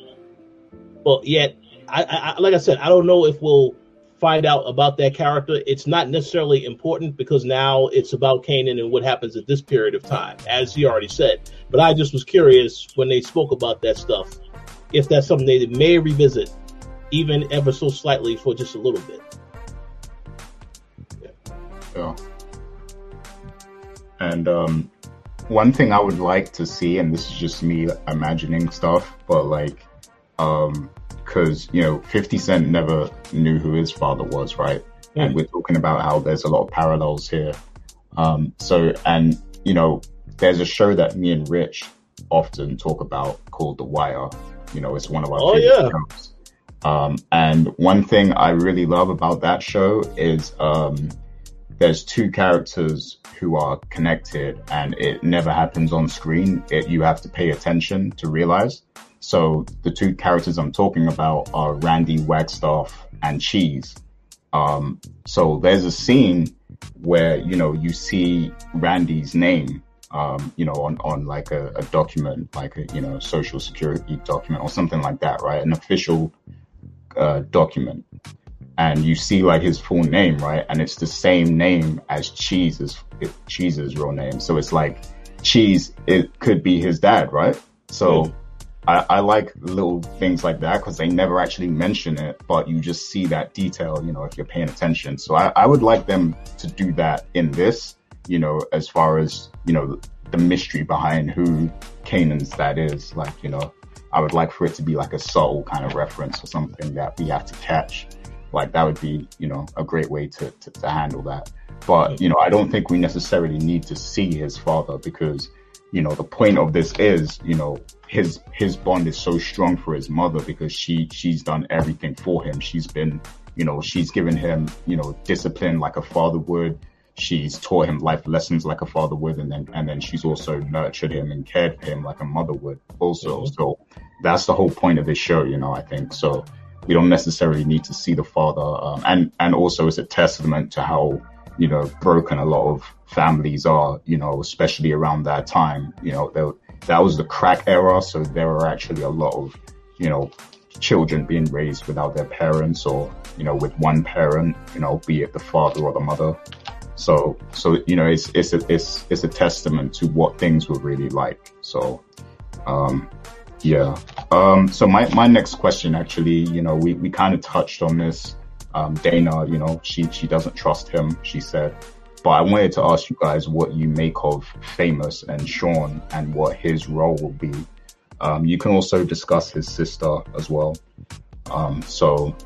but yet, I, I, like I said, I don't know if we'll find out about that character. It's not necessarily important because now it's about Kanan and what happens at this period of time, as he already said. But I just was curious when they spoke about that stuff, if that's something they may revisit, even ever so slightly for just a little bit. Yeah. And um, one thing I would like to see, and this is just me imagining stuff, but like, um, cause, you know, 50 Cent never knew who his father was, right? And we're talking about how there's a lot of parallels here. Um, so, and, you know, there's a show that me and Rich often talk about called The Wire. You know, it's one of our Oh, favorite yeah. shows. Um, and one thing I really love about that show is, um, there's two characters who are connected and it never happens on screen. It, you have to pay attention to realize. So the two characters I'm talking about are Randy Wagstaff and Cheese. Um, so there's a scene where, you know, you see Randy's name, um, you know, on, on like a, a document, like a, you know, social security document or something like that, right? An official, uh, document and you see like his full name, right? And it's the same name as Cheese's Cheese's real name. So it's like Cheese, it could be his dad, right? So hmm. I, I like little things like that because they never actually mention it, but you just see that detail, you know, if you're paying attention. So I, I would like them to do that in this, you know, as far as, you know, the mystery behind who Kanan's dad is. Like, you know, I would like for it to be like a subtle kind of reference or something that we have to catch like that would be you know a great way to, to, to handle that. But you know i don't think we necessarily need to see his father because you know the point of this is you know his his bond is so strong for his mother because she she's done everything for him. She's been you know she's given him you know discipline like a father would. She's taught him life lessons like a father would and then and then she's also nurtured him and cared for him like a mother would also. Mhm. so that's the whole point of this show you know i think. So we don't necessarily need to see the father um, and and also it's a testament to how you know broken a lot of families are you know especially around that time you know there, that was the crack era so there were actually a lot of you know children being raised without their parents or you know with one parent you know be it the father or the mother. So so you know it's it's a it's it's a testament to what things were really like. So um yeah. Um, so my, my next question actually, you know, we, we kind of touched on this. Um, Dana, you know, she, she doesn't trust him, she said. But I wanted to ask you guys what you make of Famous and Sean and what his role will be. Um, you can also discuss his sister as well. Um, so,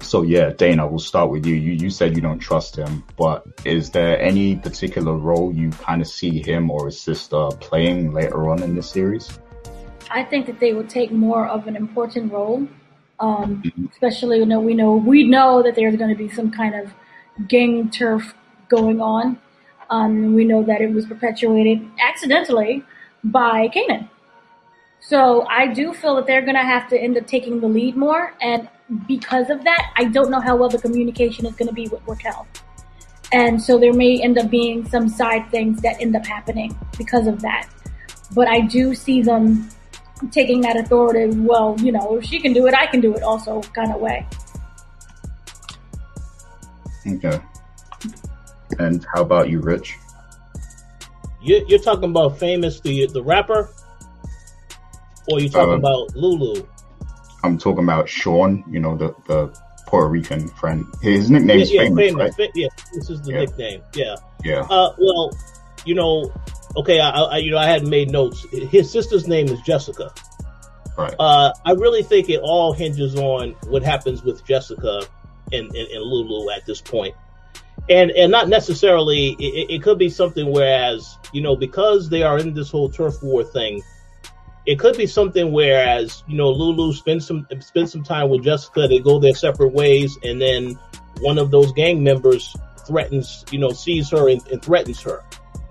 so yeah, Dana, we'll start with you. You, you said you don't trust him, but is there any particular role you kind of see him or his sister playing later on in this series? I think that they would take more of an important role, um, especially you know we know we know that there's going to be some kind of gang turf going on. Um, we know that it was perpetuated accidentally by Kanan. So I do feel that they're going to have to end up taking the lead more, and because of that, I don't know how well the communication is going to be with Raquel. And so there may end up being some side things that end up happening because of that. But I do see them taking that authority, well, you know, if she can do it, I can do it also kind of way. Okay. And how about you, Rich? You, you're talking about famous the the rapper, or you talking Uh, about Lulu? I'm talking about Sean, you know, the, the Puerto Rican friend. His nickname is yeah, yeah, famous, right? Fa- yeah, this is the Yeah. nickname. Yeah. Yeah. Uh, well, you know, okay, I, I, you know, I hadn't made notes. His sister's name is Jessica. Right. Uh, I really think it all hinges on what happens with Jessica and, and, and Lulu at this point. And, and not necessarily, it, it could be something whereas, you know, because they are in this whole turf war thing, it could be something whereas, you know, Lulu spends some, spends some time with Jessica, they go their separate ways, and then one of those gang members threatens, you know, sees her and, and threatens her.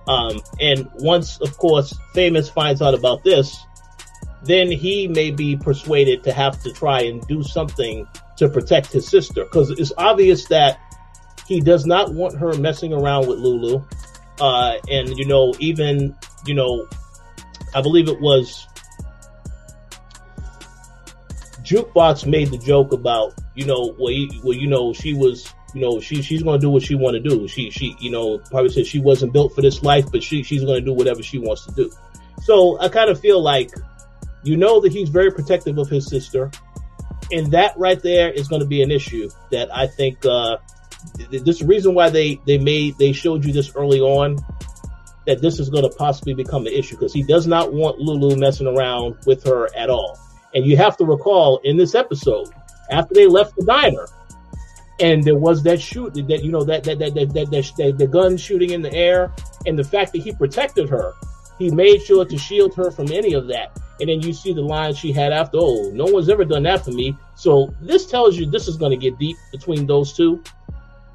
Um, and once, of course, Famous finds out about this, then he may be persuaded to have to try and do something to protect his sister. Cause it's obvious that he does not want her messing around with Lulu. Uh, and you know, even, you know, I believe it was Jukebox made the joke about, you know, well, you, well, you know, she was, you know, she she's to do what she want to do. She she, you know, probably said she wasn't built for this life, but she she's to do whatever she wants to do. So I kind of feel like, you know, that he's very protective of his sister, and that right there is going to be an issue that I think. uh th- This is reason why they they made they showed you this early on that this is going to possibly become an issue because he does not want Lulu messing around with her at all. And you have to recall in this episode, after they left the diner, and there was that shoot that you know that that that that, that, that, that the gun shooting in the air, and the fact that he protected her, he made sure to shield her from any of that. And then you see the line she had after, "Oh, no one's ever done that for me." So this tells you this is going to get deep between those two,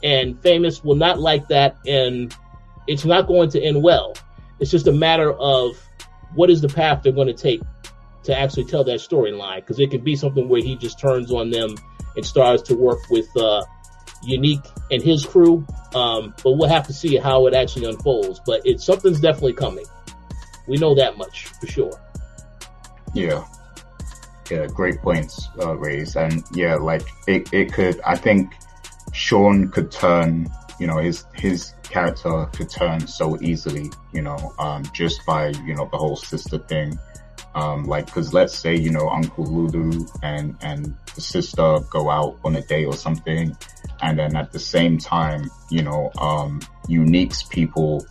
and famous will not like that, and it's not going to end well. It's just a matter of what is the path they're going to take to actually tell that storyline because it could be something where he just turns on them and starts to work with uh, Unique and his crew. Um, but we'll have to see how it actually unfolds. But it's something's definitely coming. We know that much for sure. Yeah. Yeah, great points uh, raised. And yeah, like it, it could, I think Sean could turn, you know, his, his character could turn so easily, you know, um, just by, you know, the whole sister thing. Um, like, cause let's say, you know, Uncle Lulu and, and the sister go out on a date or something. And then at the same time, you know, um, Unique's people,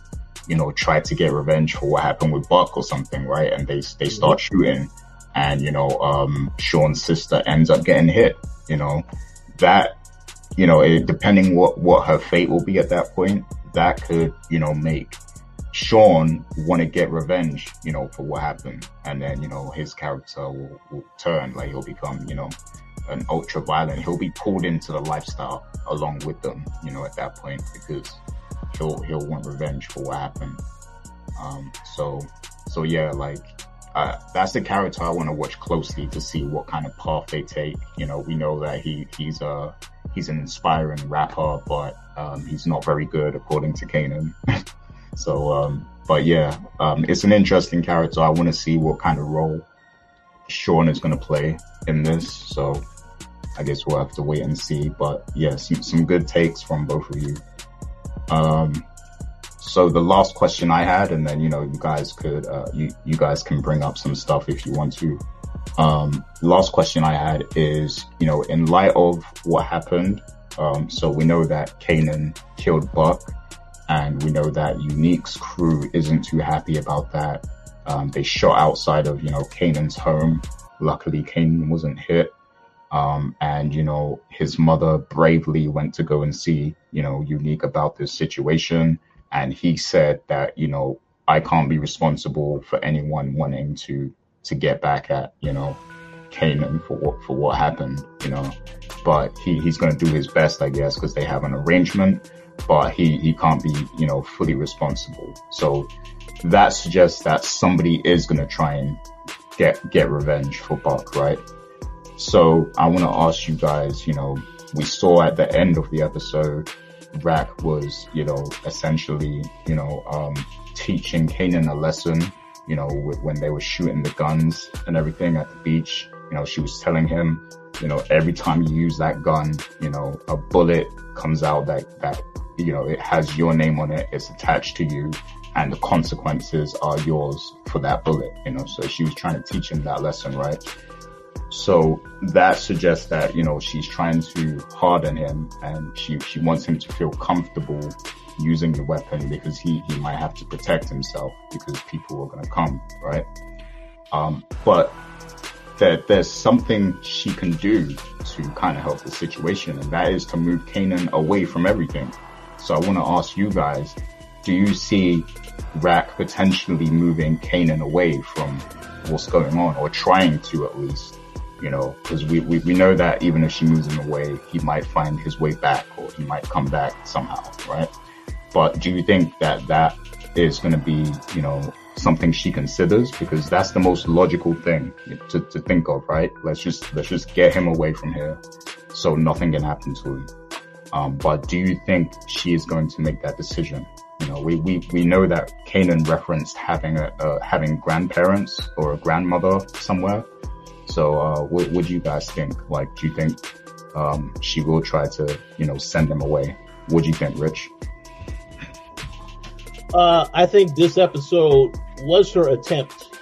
you know, try to get revenge for what happened with Buck or something, right? And they, they start shooting and, you know, um, Sean's sister ends up getting hit, you know, that, you know, it, depending what, what her fate will be at that point, that could, you know, make Sean want to get revenge, you know, for what happened. And then, you know, his character will, will turn, like he'll become, you know, an ultra violent. He'll be pulled into the lifestyle along with them, you know, at that point because he'll, he'll want revenge for what happened. Um, so, so yeah, like, uh, that's the character I want to watch closely to see what kind of path they take. You know, we know that he, he's a, he's an inspiring rapper, but, um, he's not very good according to Kanan. So, um, but yeah, um, it's an interesting character. I want to see what kind of role Sean is going to play in this. So I guess we'll have to wait and see. But yeah, some, some good takes from both of you. Um, so the last question I had, and then, you know, you guys could, uh, you, you guys can bring up some stuff if you want to. Um, last question I had is, you know, in light of what happened, um, so we know that Kanan killed Buck and we know that Unique's crew isn't too happy about that. Um, they shot outside of, you know, Kanan's home. Luckily, Kanan wasn't hit. Um, and, you know, his mother bravely went to go and see, you know, Unique about this situation. And he said that, you know, I can't be responsible for anyone wanting to, to get back at, you know, Kanan for what, for what happened, you know, but he, he's going to do his best, I guess, because they have an arrangement but he, he can't be, you know, fully responsible. So that suggests that somebody is going to try and get, get revenge for Buck, right? So I want to ask you guys, you know, we saw at the end of the episode, Raq was, you know, essentially, you know, um, teaching Kanan a lesson, you know, when they were shooting the guns and everything at the beach. You know, she was telling him, you know, every time you use that gun, you know, a bullet comes out that, that you know, it has your name on it. It's attached to you and the consequences are yours for that bullet, you know, so she was trying to teach him that lesson, right? So that suggests that, you know, she's trying to harden him and she, she wants him to feel comfortable using the weapon because he, he might have to protect himself because people are going to come, right? Um, but that there's something she can do to kind of help the situation, and that is to move Kanan away from everything. So I want to ask you guys, do you see Raq potentially moving Kanan away from what's going on, or trying to at least? You know, because we, we, we know that even if she moves him away, he might find his way back, or he might come back somehow, right? But do you think that that is going to be, you know, something she considers because that's the most logical thing to, to think of, right? Let's just, let's just get him away from here so nothing can happen to him. Um, but do you think she is going to make that decision? You know, we, we, we know that Kanan referenced having a, uh, having grandparents or a grandmother somewhere. So, uh, what would you guys think? Like, do you think, um, she will try to, you know, send him away? What do you think, Rich? Uh, I think this episode was her attempt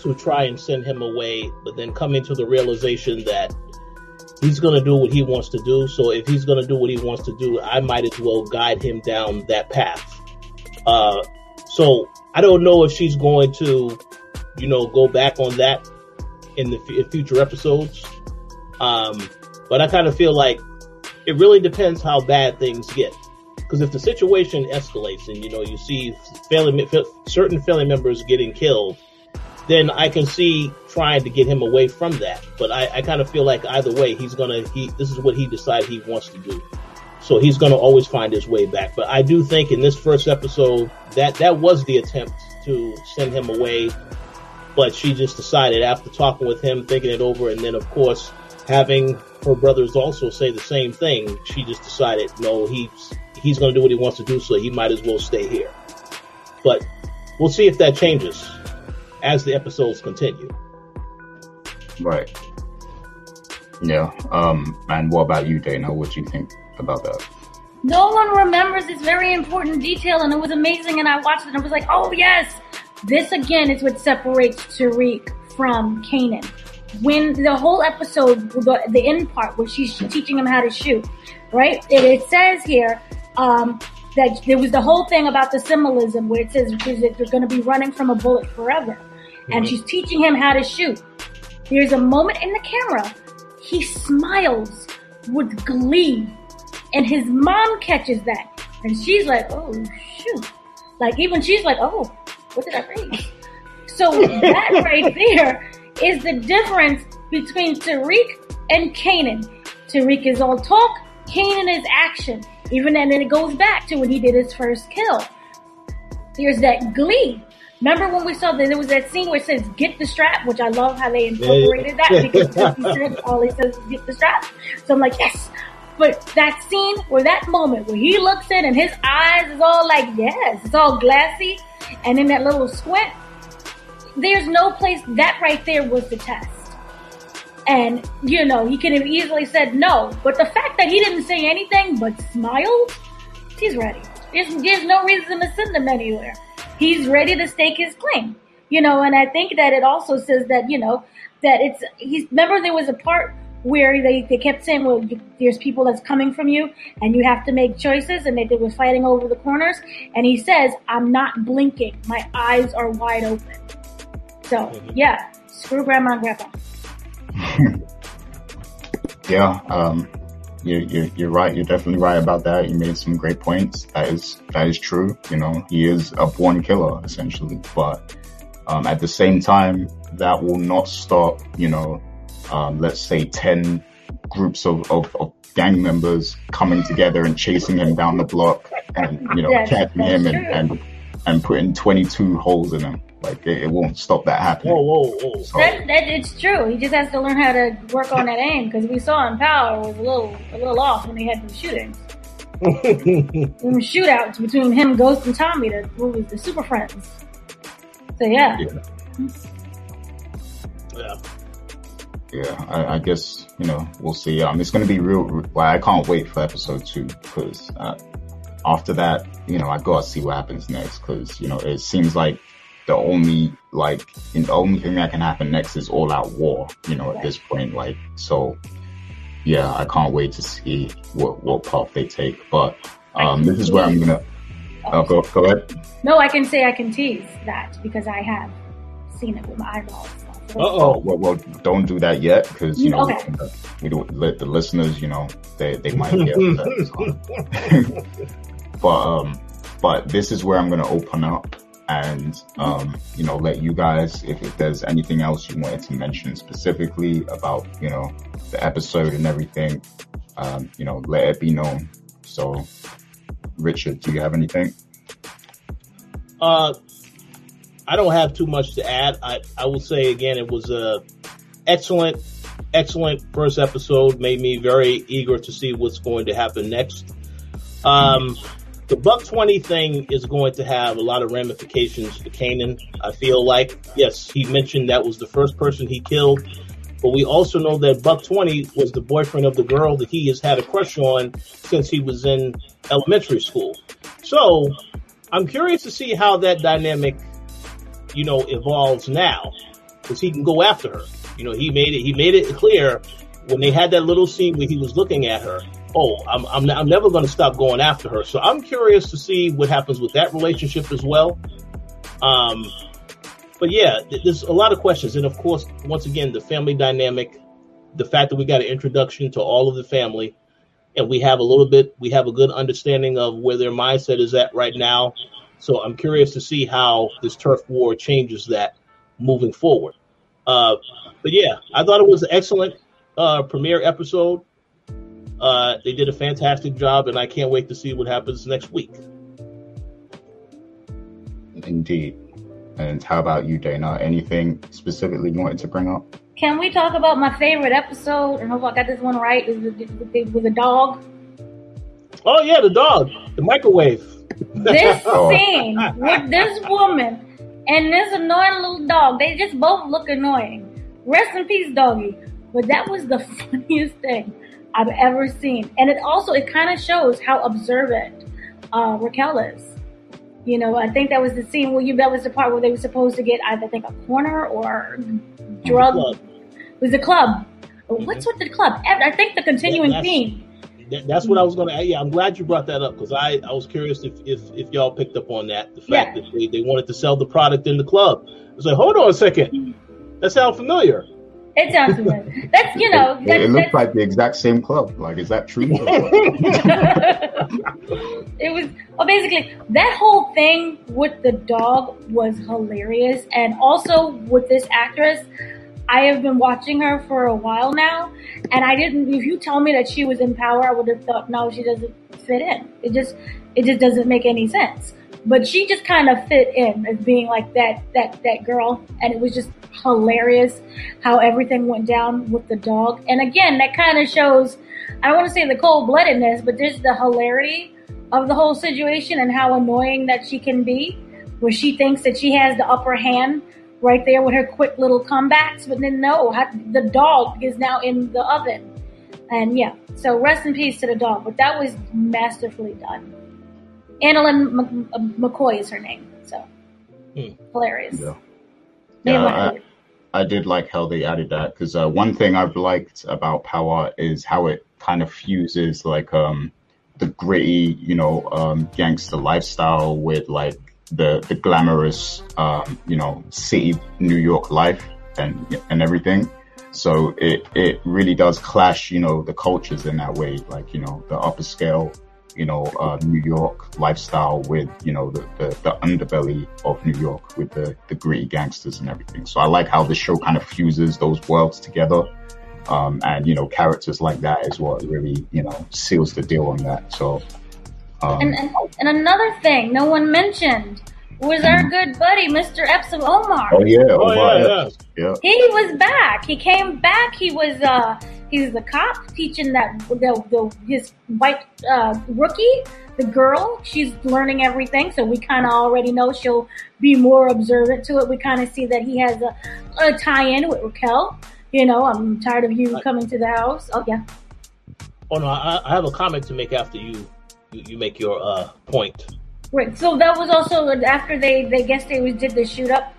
to try and send him away, but then coming to the realization that he's going to do what he wants to do. So if he's going to do what he wants to do, I might as well guide him down that path. Uh, so I don't know if she's going to, you know, go back on that in the f- future episodes. Um, but I kind of feel like it really depends how bad things get. Because if the situation escalates and you know you see family certain family members getting killed, then I can see trying to get him away from that. But I, I kind of feel like either way, he's gonna he this is what he decided he wants to do. So he's gonna always find his way back. But I do think in this first episode that that was the attempt to send him away. But she just decided after talking with him, thinking it over, and then of course having her brothers also say the same thing, she just decided no, he's he's to do what he wants to do, so he might as well stay here. But we'll see if that changes as the episodes continue. Right. Yeah. Um, and what about you, Dana? What do you think about that? No one remembers this very important detail, and it was amazing. And I watched it, and I was like, "Oh yes, this again is what separates Tariq from Kanan." When the whole episode, the, the end part where she's teaching him how to shoot, right? It, it says here um, that there was the whole thing about the symbolism where it says that they're going to be running from a bullet forever. And hmm. she's teaching him how to shoot. There's a moment in the camera, he smiles with glee. And his mom catches that. And she's like, oh, shoot. Like, even she's like, oh, what did I read? So that right there is the difference between Tariq and Kanan. Tariq is all talk, Kanan is action. Even and then it goes back to when he did his first kill. There's that glee. Remember when we saw that there was that scene where it says "get the strap," which I love how they incorporated that because he said all he says is "get the strap." So I'm like, yes. But that scene or that moment where he looks in and his eyes is all like, yes, it's all glassy, and in that little squint, there's no place that right there was the test. And, you know, he could have easily said no. But the fact that he didn't say anything but smiled, he's ready. There's, there's no reason to send him anywhere. He's ready to stake his claim. You know, and I think that it also says that, you know, that it's, he's, remember there was a part where they, they kept saying, well, there's people that's coming from you and you have to make choices and they, they were fighting over the corners. And he says, I'm not blinking. My eyes are wide open. So yeah, screw grandma and grandpa. yeah, um, you're, you're, you're right. You're definitely right about that. You made some great points. That is, that is true. You know, he is a born killer essentially, but, um, at the same time, that will not stop, you know, um, let's say 10 groups of, of, of, gang members coming together and chasing him down the block and, you know, yes, catching him and, and, and putting 22 holes in him. Like it, it won't stop that happening. Whoa, whoa, whoa! So, that, that it's true. He just has to learn how to work on that aim because we saw in Power was a little a little off when they had the shootings. Them shootouts between him, Ghost, and Tommy, the was the Super Friends. So yeah. Yeah. Yeah. Yeah, I, I, guess you know we'll see. Um, it's going to be real. Well, I can't wait for episode two because uh, after that, you know, I gotta see what happens next because you know it seems like the only like the only thing that can happen next is all out war. You know, at this point, like so. Yeah, I can't wait to see what what path they take. But um, this is where I'm gonna. Oh, go, go ahead. No, I can say I can tease that because I have seen it with my eyeballs. oh. Well, well, don't do that yet because you know Okay. we don't let the listeners. You know, they they might get upset. but um, but this is where I'm gonna open up and um, you know, let you guys, if, if there's anything else you wanted to mention specifically about you know the episode and everything, um, you know, let it be known. So, Richard, do you have anything? Uh, I don't have too much to add. I, I will say again, it was a excellent, excellent first episode. Made me very eager to see what's going to happen next. Um, the Buck 20 thing is going to have a lot of ramifications for Kanan. I feel like, yes, he mentioned that was the first person he killed, but we also know that Buck 20 was the boyfriend of the girl that he has had a crush on since he was in elementary school. So I'm curious to see how that dynamic, you know, evolves now, because he can go after her. You know, he made it. He made it clear when they had that little scene where he was looking at her. Oh, I'm I'm, I'm never going to stop going after her. So I'm curious to see what happens with that relationship as well. Um, but yeah, th- there's a lot of questions, and of course, once again, the family dynamic, the fact that we got an introduction to all of the family, and we have a little bit, we have a good understanding of where their mindset is at right now. So I'm curious to see how this turf war changes that moving forward. Uh, but yeah, I thought it was an excellent uh, premiere episode. Uh, they did a fantastic job, and I can't wait to see what happens next week. Indeed. And how about you, Dana? Anything specifically you wanted to bring up? Can we talk about my favorite episode? I hope I got this one right. It was with, with a dog. Oh yeah, the dog, the microwave. This Oh. scene with this woman and this annoying little dog, they just both look annoying. Rest in peace, doggy. But that was the funniest thing I've ever seen. And it also, it kind of shows how observant uh, Raquel is. You know, I think that was the scene where you, that was the part where they were supposed to get either, I think, a corner or drug. It was the club. What's with the club? I think the continuing theme. That, that's what I was going to. Yeah, I'm glad you brought that up because I, I was curious if, if if y'all picked up on that. The fact Yeah. that they, they wanted to sell the product in the club. I was like, hold on a second, that sounds familiar. It sounds familiar. That's, you know, It, that's, it looks like the exact same club. Like, is that true? it was well basically that whole thing with the dog was hilarious and also with this actress i have been watching her for a while now and i didn't if you tell me that she was in power i would have thought no she doesn't fit in it just it just doesn't make any sense but she just kind of fit in as being like that that that girl. And it was just hilarious how everything went down with the dog. And again that kind of shows i don't want to say the cold-bloodedness but there's the hilarity of the whole situation and how annoying that she can be where she thinks that she has the upper hand right there with her quick little comebacks. But then no the dog is now in the oven. And yeah so rest in peace to the dog. But that was masterfully done AnnaLynne M- M- McCord is her name. So Hmm. hilarious. Yeah. Yeah, I- I did like how they added that because uh, one thing I've liked about Power is how it kind of fuses like um the gritty, you know, um, gangster lifestyle with like the the glamorous, um, you know, city New York life and and everything. So it it really does clash, you know, the cultures in that way, like you know, the upper scale, you know, uh, New York lifestyle with you know the, the the underbelly of New York with the the gritty gangsters and everything. So I like how the show kind of fuses those worlds together. Um, and you know, characters like that is what really, you know, seals the deal on that. So, um, And, and and another thing no one mentioned was our good buddy Mr. Epps of Omar. oh yeah, Oh Omar yeah, yeah. yeah. He was back. He came back. He was uh he was the cop teaching that the, the his white uh, rookie, the girl. She's learning everything, so we kind of already know she'll be more observant to it. We kind of see that he has a, a tie-in with Raquel. You know, I'm tired of you coming to the house. Oh yeah, Oh no, I, I have a comment to make after you. you, you make your uh, point. Right. So that was also after they they guess they was did the shoot up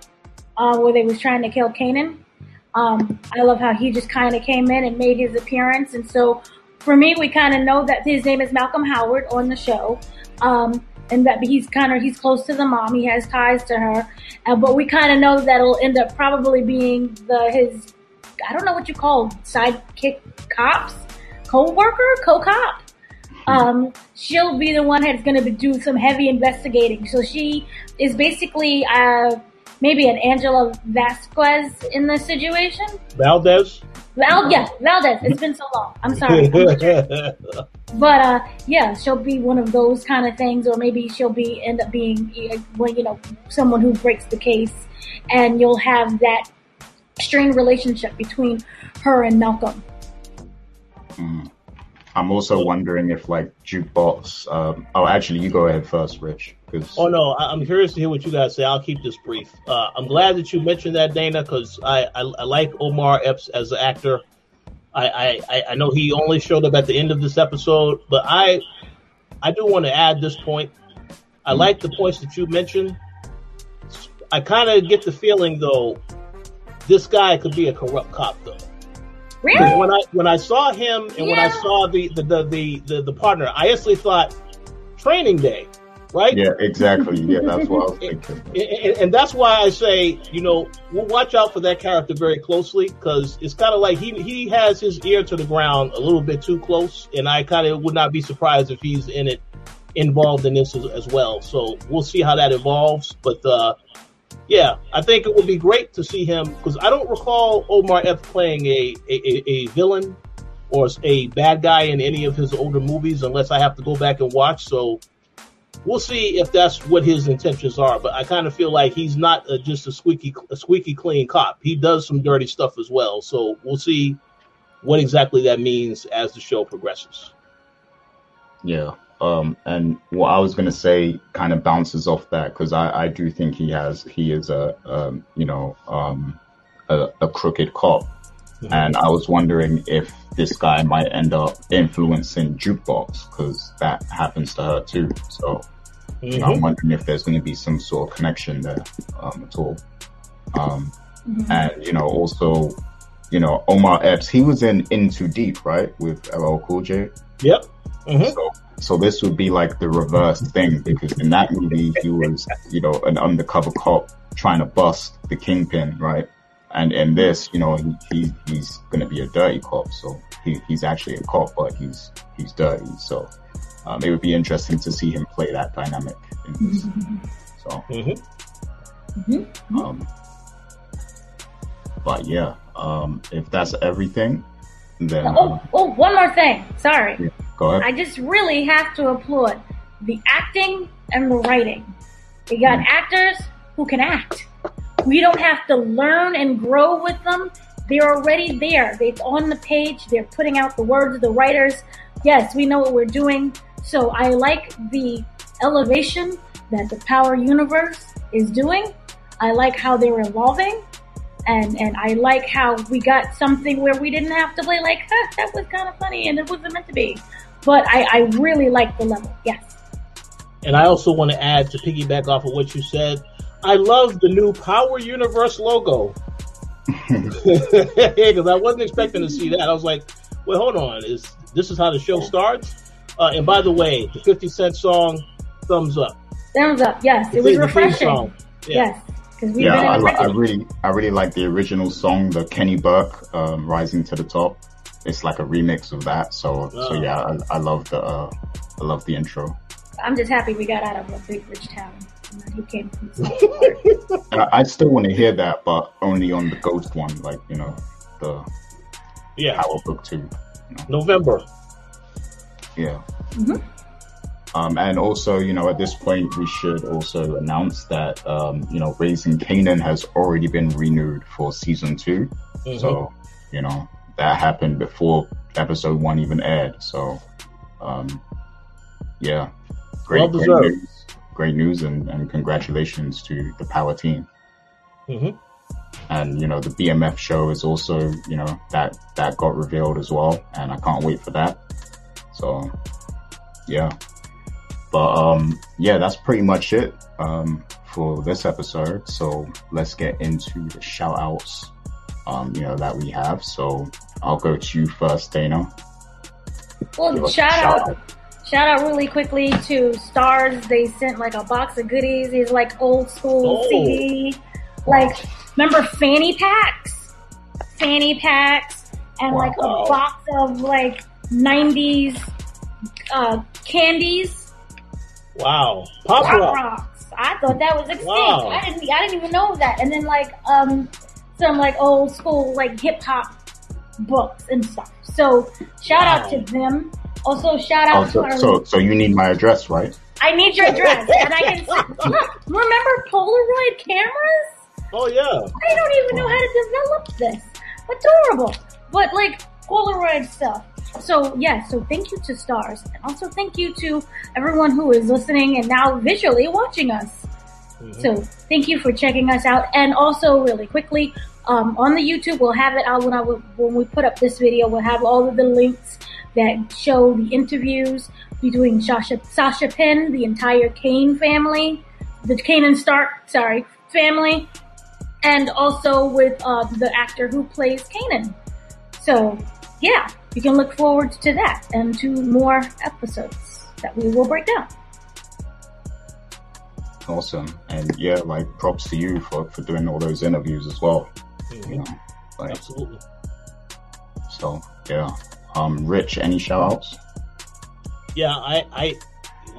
uh, where they was trying to kill Kanan. Um, I love how he just kind of came in and made his appearance, and so for me, we kind of know that his name is Malcolm Howard on the show. Um, and that he's kind of he's close to the mom. He has ties to her, uh, but we kind of know that it'll end up probably being the his I don't know what you call sidekick cops, co-worker, co-cop. Um, she'll be the one that's going to do some heavy investigating. So she is basically uh, maybe an Angela Vasquez in this situation. Valdez. Val, yeah, Valdez. It's been so long. I'm sorry. but uh, yeah, she'll be one of those kind of things, or maybe she'll be end up being, well, you know, someone who breaks the case, and you'll have that strained relationship between her and Malcolm. Mm. I'm also wondering if like jukebox. Um, oh, actually, you go ahead first, Rich. Cause... Oh no, I'm curious to hear what you guys say. I'll keep this brief. Uh, I'm glad that you mentioned that, Dana, because I, I, I like Omar Epps as an actor. I, I I know he only showed up at the end of this episode, but I I do want to add this point. I mm like the points that you mentioned. I kind of get the feeling though, this guy could be a corrupt cop though. Really? When I when I saw him and yeah. when I saw the the, the the, the the partner, I instantly thought Training Day, right? Yeah, exactly. Yeah, that's what I was thinking. And, and, and, that's why I say, you know, we'll watch out for that character very closely because it's kind of like he he has his ear to the ground a little bit too close, and I kind of would not be surprised if he's in it, involved in this as, as well. So we'll see how that evolves, but. uh yeah, I think it would be great to see him because I don't recall Omar Epps playing a, a, a, villain or a bad guy in any of his older movies unless I have to go back and watch. So we'll see if that's what his intentions are. But I kind of feel like he's not a, just a squeaky a squeaky clean cop. He does some dirty stuff as well. So we'll see what exactly that means as the show progresses. Yeah. Um, and what I was to say kind of bounces off that because I, I do think he has he is a um, you know um, a, a crooked cop, mm-hmm. and I was wondering if this guy might end up influencing Jukebox because that happens to her too. So mm-hmm. I'm wondering if there's going to be some sort of connection there um, at all. Um, mm-hmm. And you know, also, you know, Omar Epps, he was in In Too Deep, right, with LL Cool J. Yep. Mm-hmm. So so this would be like the reverse thing because in that movie he was, you know, an undercover cop trying to bust the kingpin, right? And in this, you know, he, he he's gonna be a dirty cop, so he, he's actually a cop, but he's he's dirty. So um, it would be interesting to see him play that dynamic in this. So, mm-hmm. mm-hmm. um, but yeah, um, if that's everything, then oh, uh, oh, one more thing. Sorry. Yeah. Go ahead. I just really have to applaud the acting and the writing. We got mm. actors who can act. We don't have to learn and grow with them. They're already there. They're on the page. They're putting out the words. Of the writers, yes, we know what we're doing. So I like the elevation that the Power Universe is doing. I like how they're evolving and and I like how we got something where we didn't have to play like huh, that was kind of funny and it wasn't meant to be. But I, I really like the level. Yes. And I also want to add to piggyback off of what you said. I love the new Power Universe logo because I wasn't expecting to see that. I was like, "Well, hold on, is this is how the show starts?" Uh, and by the way, the Fifty Cent song, thumbs up. Thumbs up. Yes, it was refreshing. Yeah. Yes. yeah, I, I, really, I really like the original song, the Keni Burke, um, "Rising to the Top." it's like a remix of that. So oh. so yeah, I, I love the uh, I love the intro. I'm just happy we got out of a big rich town. He came I, I still want to hear that, but only on the Ghost one, like you know the yeah Power Book Two. You know. November. Yeah. Mm-hmm. Um, and also, you know, at this point, we should also announce that, um, you know, Raising Kanan has already been renewed for season 2 mm-hmm. So, you know, that happened before episode one even aired. So, um, yeah, great, well great news, great news, and, and congratulations to the Power team. Mm-hmm. And you know, the BMF show is also, you know, that that got revealed as well, and I can't wait for that. So, yeah. But um, yeah, that's pretty much it um, for this episode. So let's get into the shout outs, um, you know, that we have. So I'll go to you first, Dana. Well, shout, shout out. Shout out really quickly to Starz. They sent like a box of goodies. It's like old school oh. CD. Like, remember fanny packs? Fanny packs and wow. like a box of like 90s uh, candies. Wow. Pop, Pop rock. rocks. I thought that was extinct. Wow. I didn't I didn't even know that. And then like um some like old school like hip hop books and stuff. So shout wow. out to them. Also shout out oh, so, to our so so you need my address, right? I need your address and I can look, remember Polaroid cameras? Oh yeah. I don't even know how to develop this. It's adorable. But like Polaroid stuff. So yeah, so thank you to Starz, and also thank you to everyone who is listening and now visually watching us. Mm-hmm. So thank you for checking us out, and also really quickly um, on the YouTube, we'll have it out when I when we put up this video. We'll have all of the links that show the interviews between Sascha Sascha Penn, the entire Kane family, the Kanan Stark, sorry, family, and also with uh, the actor who plays Kanan. So yeah, you can look forward to that and to more episodes that we will break down. Awesome. And yeah, like props to you for, for doing all those interviews as well. Mm-hmm. You know, like, Absolutely. So yeah. Um, Rich, any shout outs? Yeah, I, I,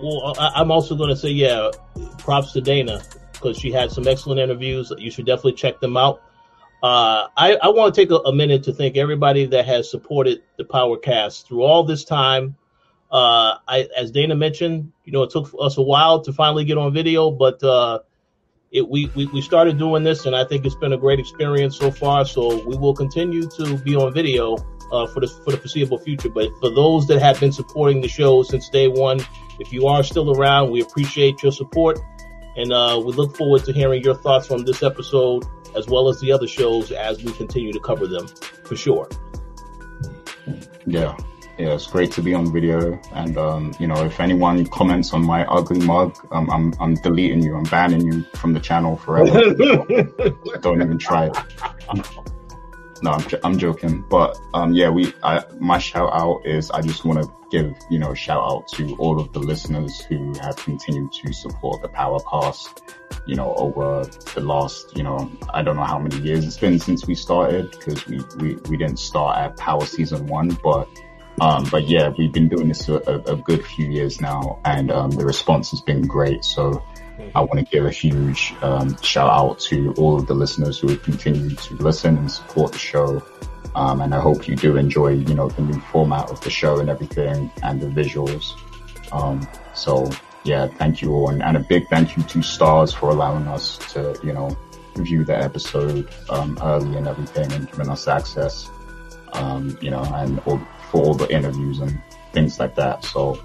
well, I, am also going to say, yeah, props to Dana because she had some excellent interviews. You should definitely check them out. Uh, I, I want to take a, a, minute to thank everybody that has supported the Powercast through all this time. Uh, I, as Dana mentioned, you know, it took us a while to finally get on video, but uh, it, we, we, we started doing this, and I think it's been a great experience so far. So we will continue to be on video uh, for the for the foreseeable future. But for those that have been supporting the show since day one, if you are still around, we appreciate your support, and uh, we look forward to hearing your thoughts from this episode as well as the other shows as we continue to cover them for sure. Yeah. Yeah, it's great to be on video. And, um, you know, if anyone comments on my ugly mug, um, I'm, I'm deleting you. I'm banning you from the channel forever. Don't even try it. No, I'm, I'm joking. But, um, yeah, we, I, my shout out is I just want to give, you know, a shout out to all of the listeners who have continued to support the Powercast you know, over the last, you know, I don't know how many years it's been since we started because we, we, we didn't start at Power Season 1, but, um, but yeah, we've been doing this a, a good few years now and, um, the response has been great. So I want to give a huge, um, shout out to all of the listeners who have continued to listen and support the show. Um, and I hope you do enjoy, you know, the new format of the show and everything and the visuals. Um, so yeah, thank you all. And, and, a big thank you to Starz for allowing us to, you know, review the episode, um, early and everything and giving us access, um, you know, and all, for all the interviews and things like that. So,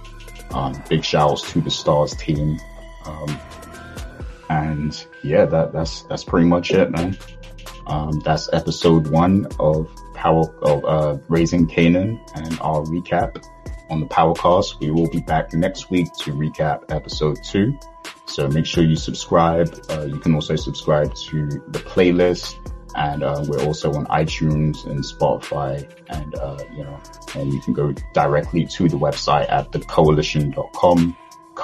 um, big shouts to the Starz team. Um, and yeah, that, that's, that's pretty much it, man. Um, that's episode one of Power, of, uh, Raising Kanan and our recap on the Powercast. We will be back next week to recap episode two. So make sure you subscribe. Uh, you can also subscribe to the playlist and uh, we're also on iTunes and Spotify and uh, you know and you can go directly to the website at thekoalition.com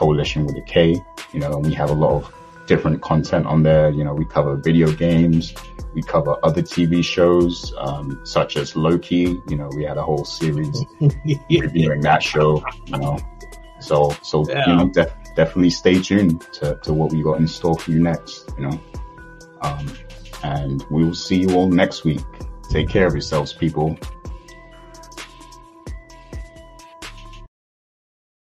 coalition with a K you know and we have a lot of different content on there you know we cover video games we cover other TV shows, um, such as Loki. You know, we had a whole series reviewing that show. You know, so so yeah. you know, def- definitely stay tuned to, to what we got in store for you next. You know, um, and we will see you all next week. Take care of yourselves, people.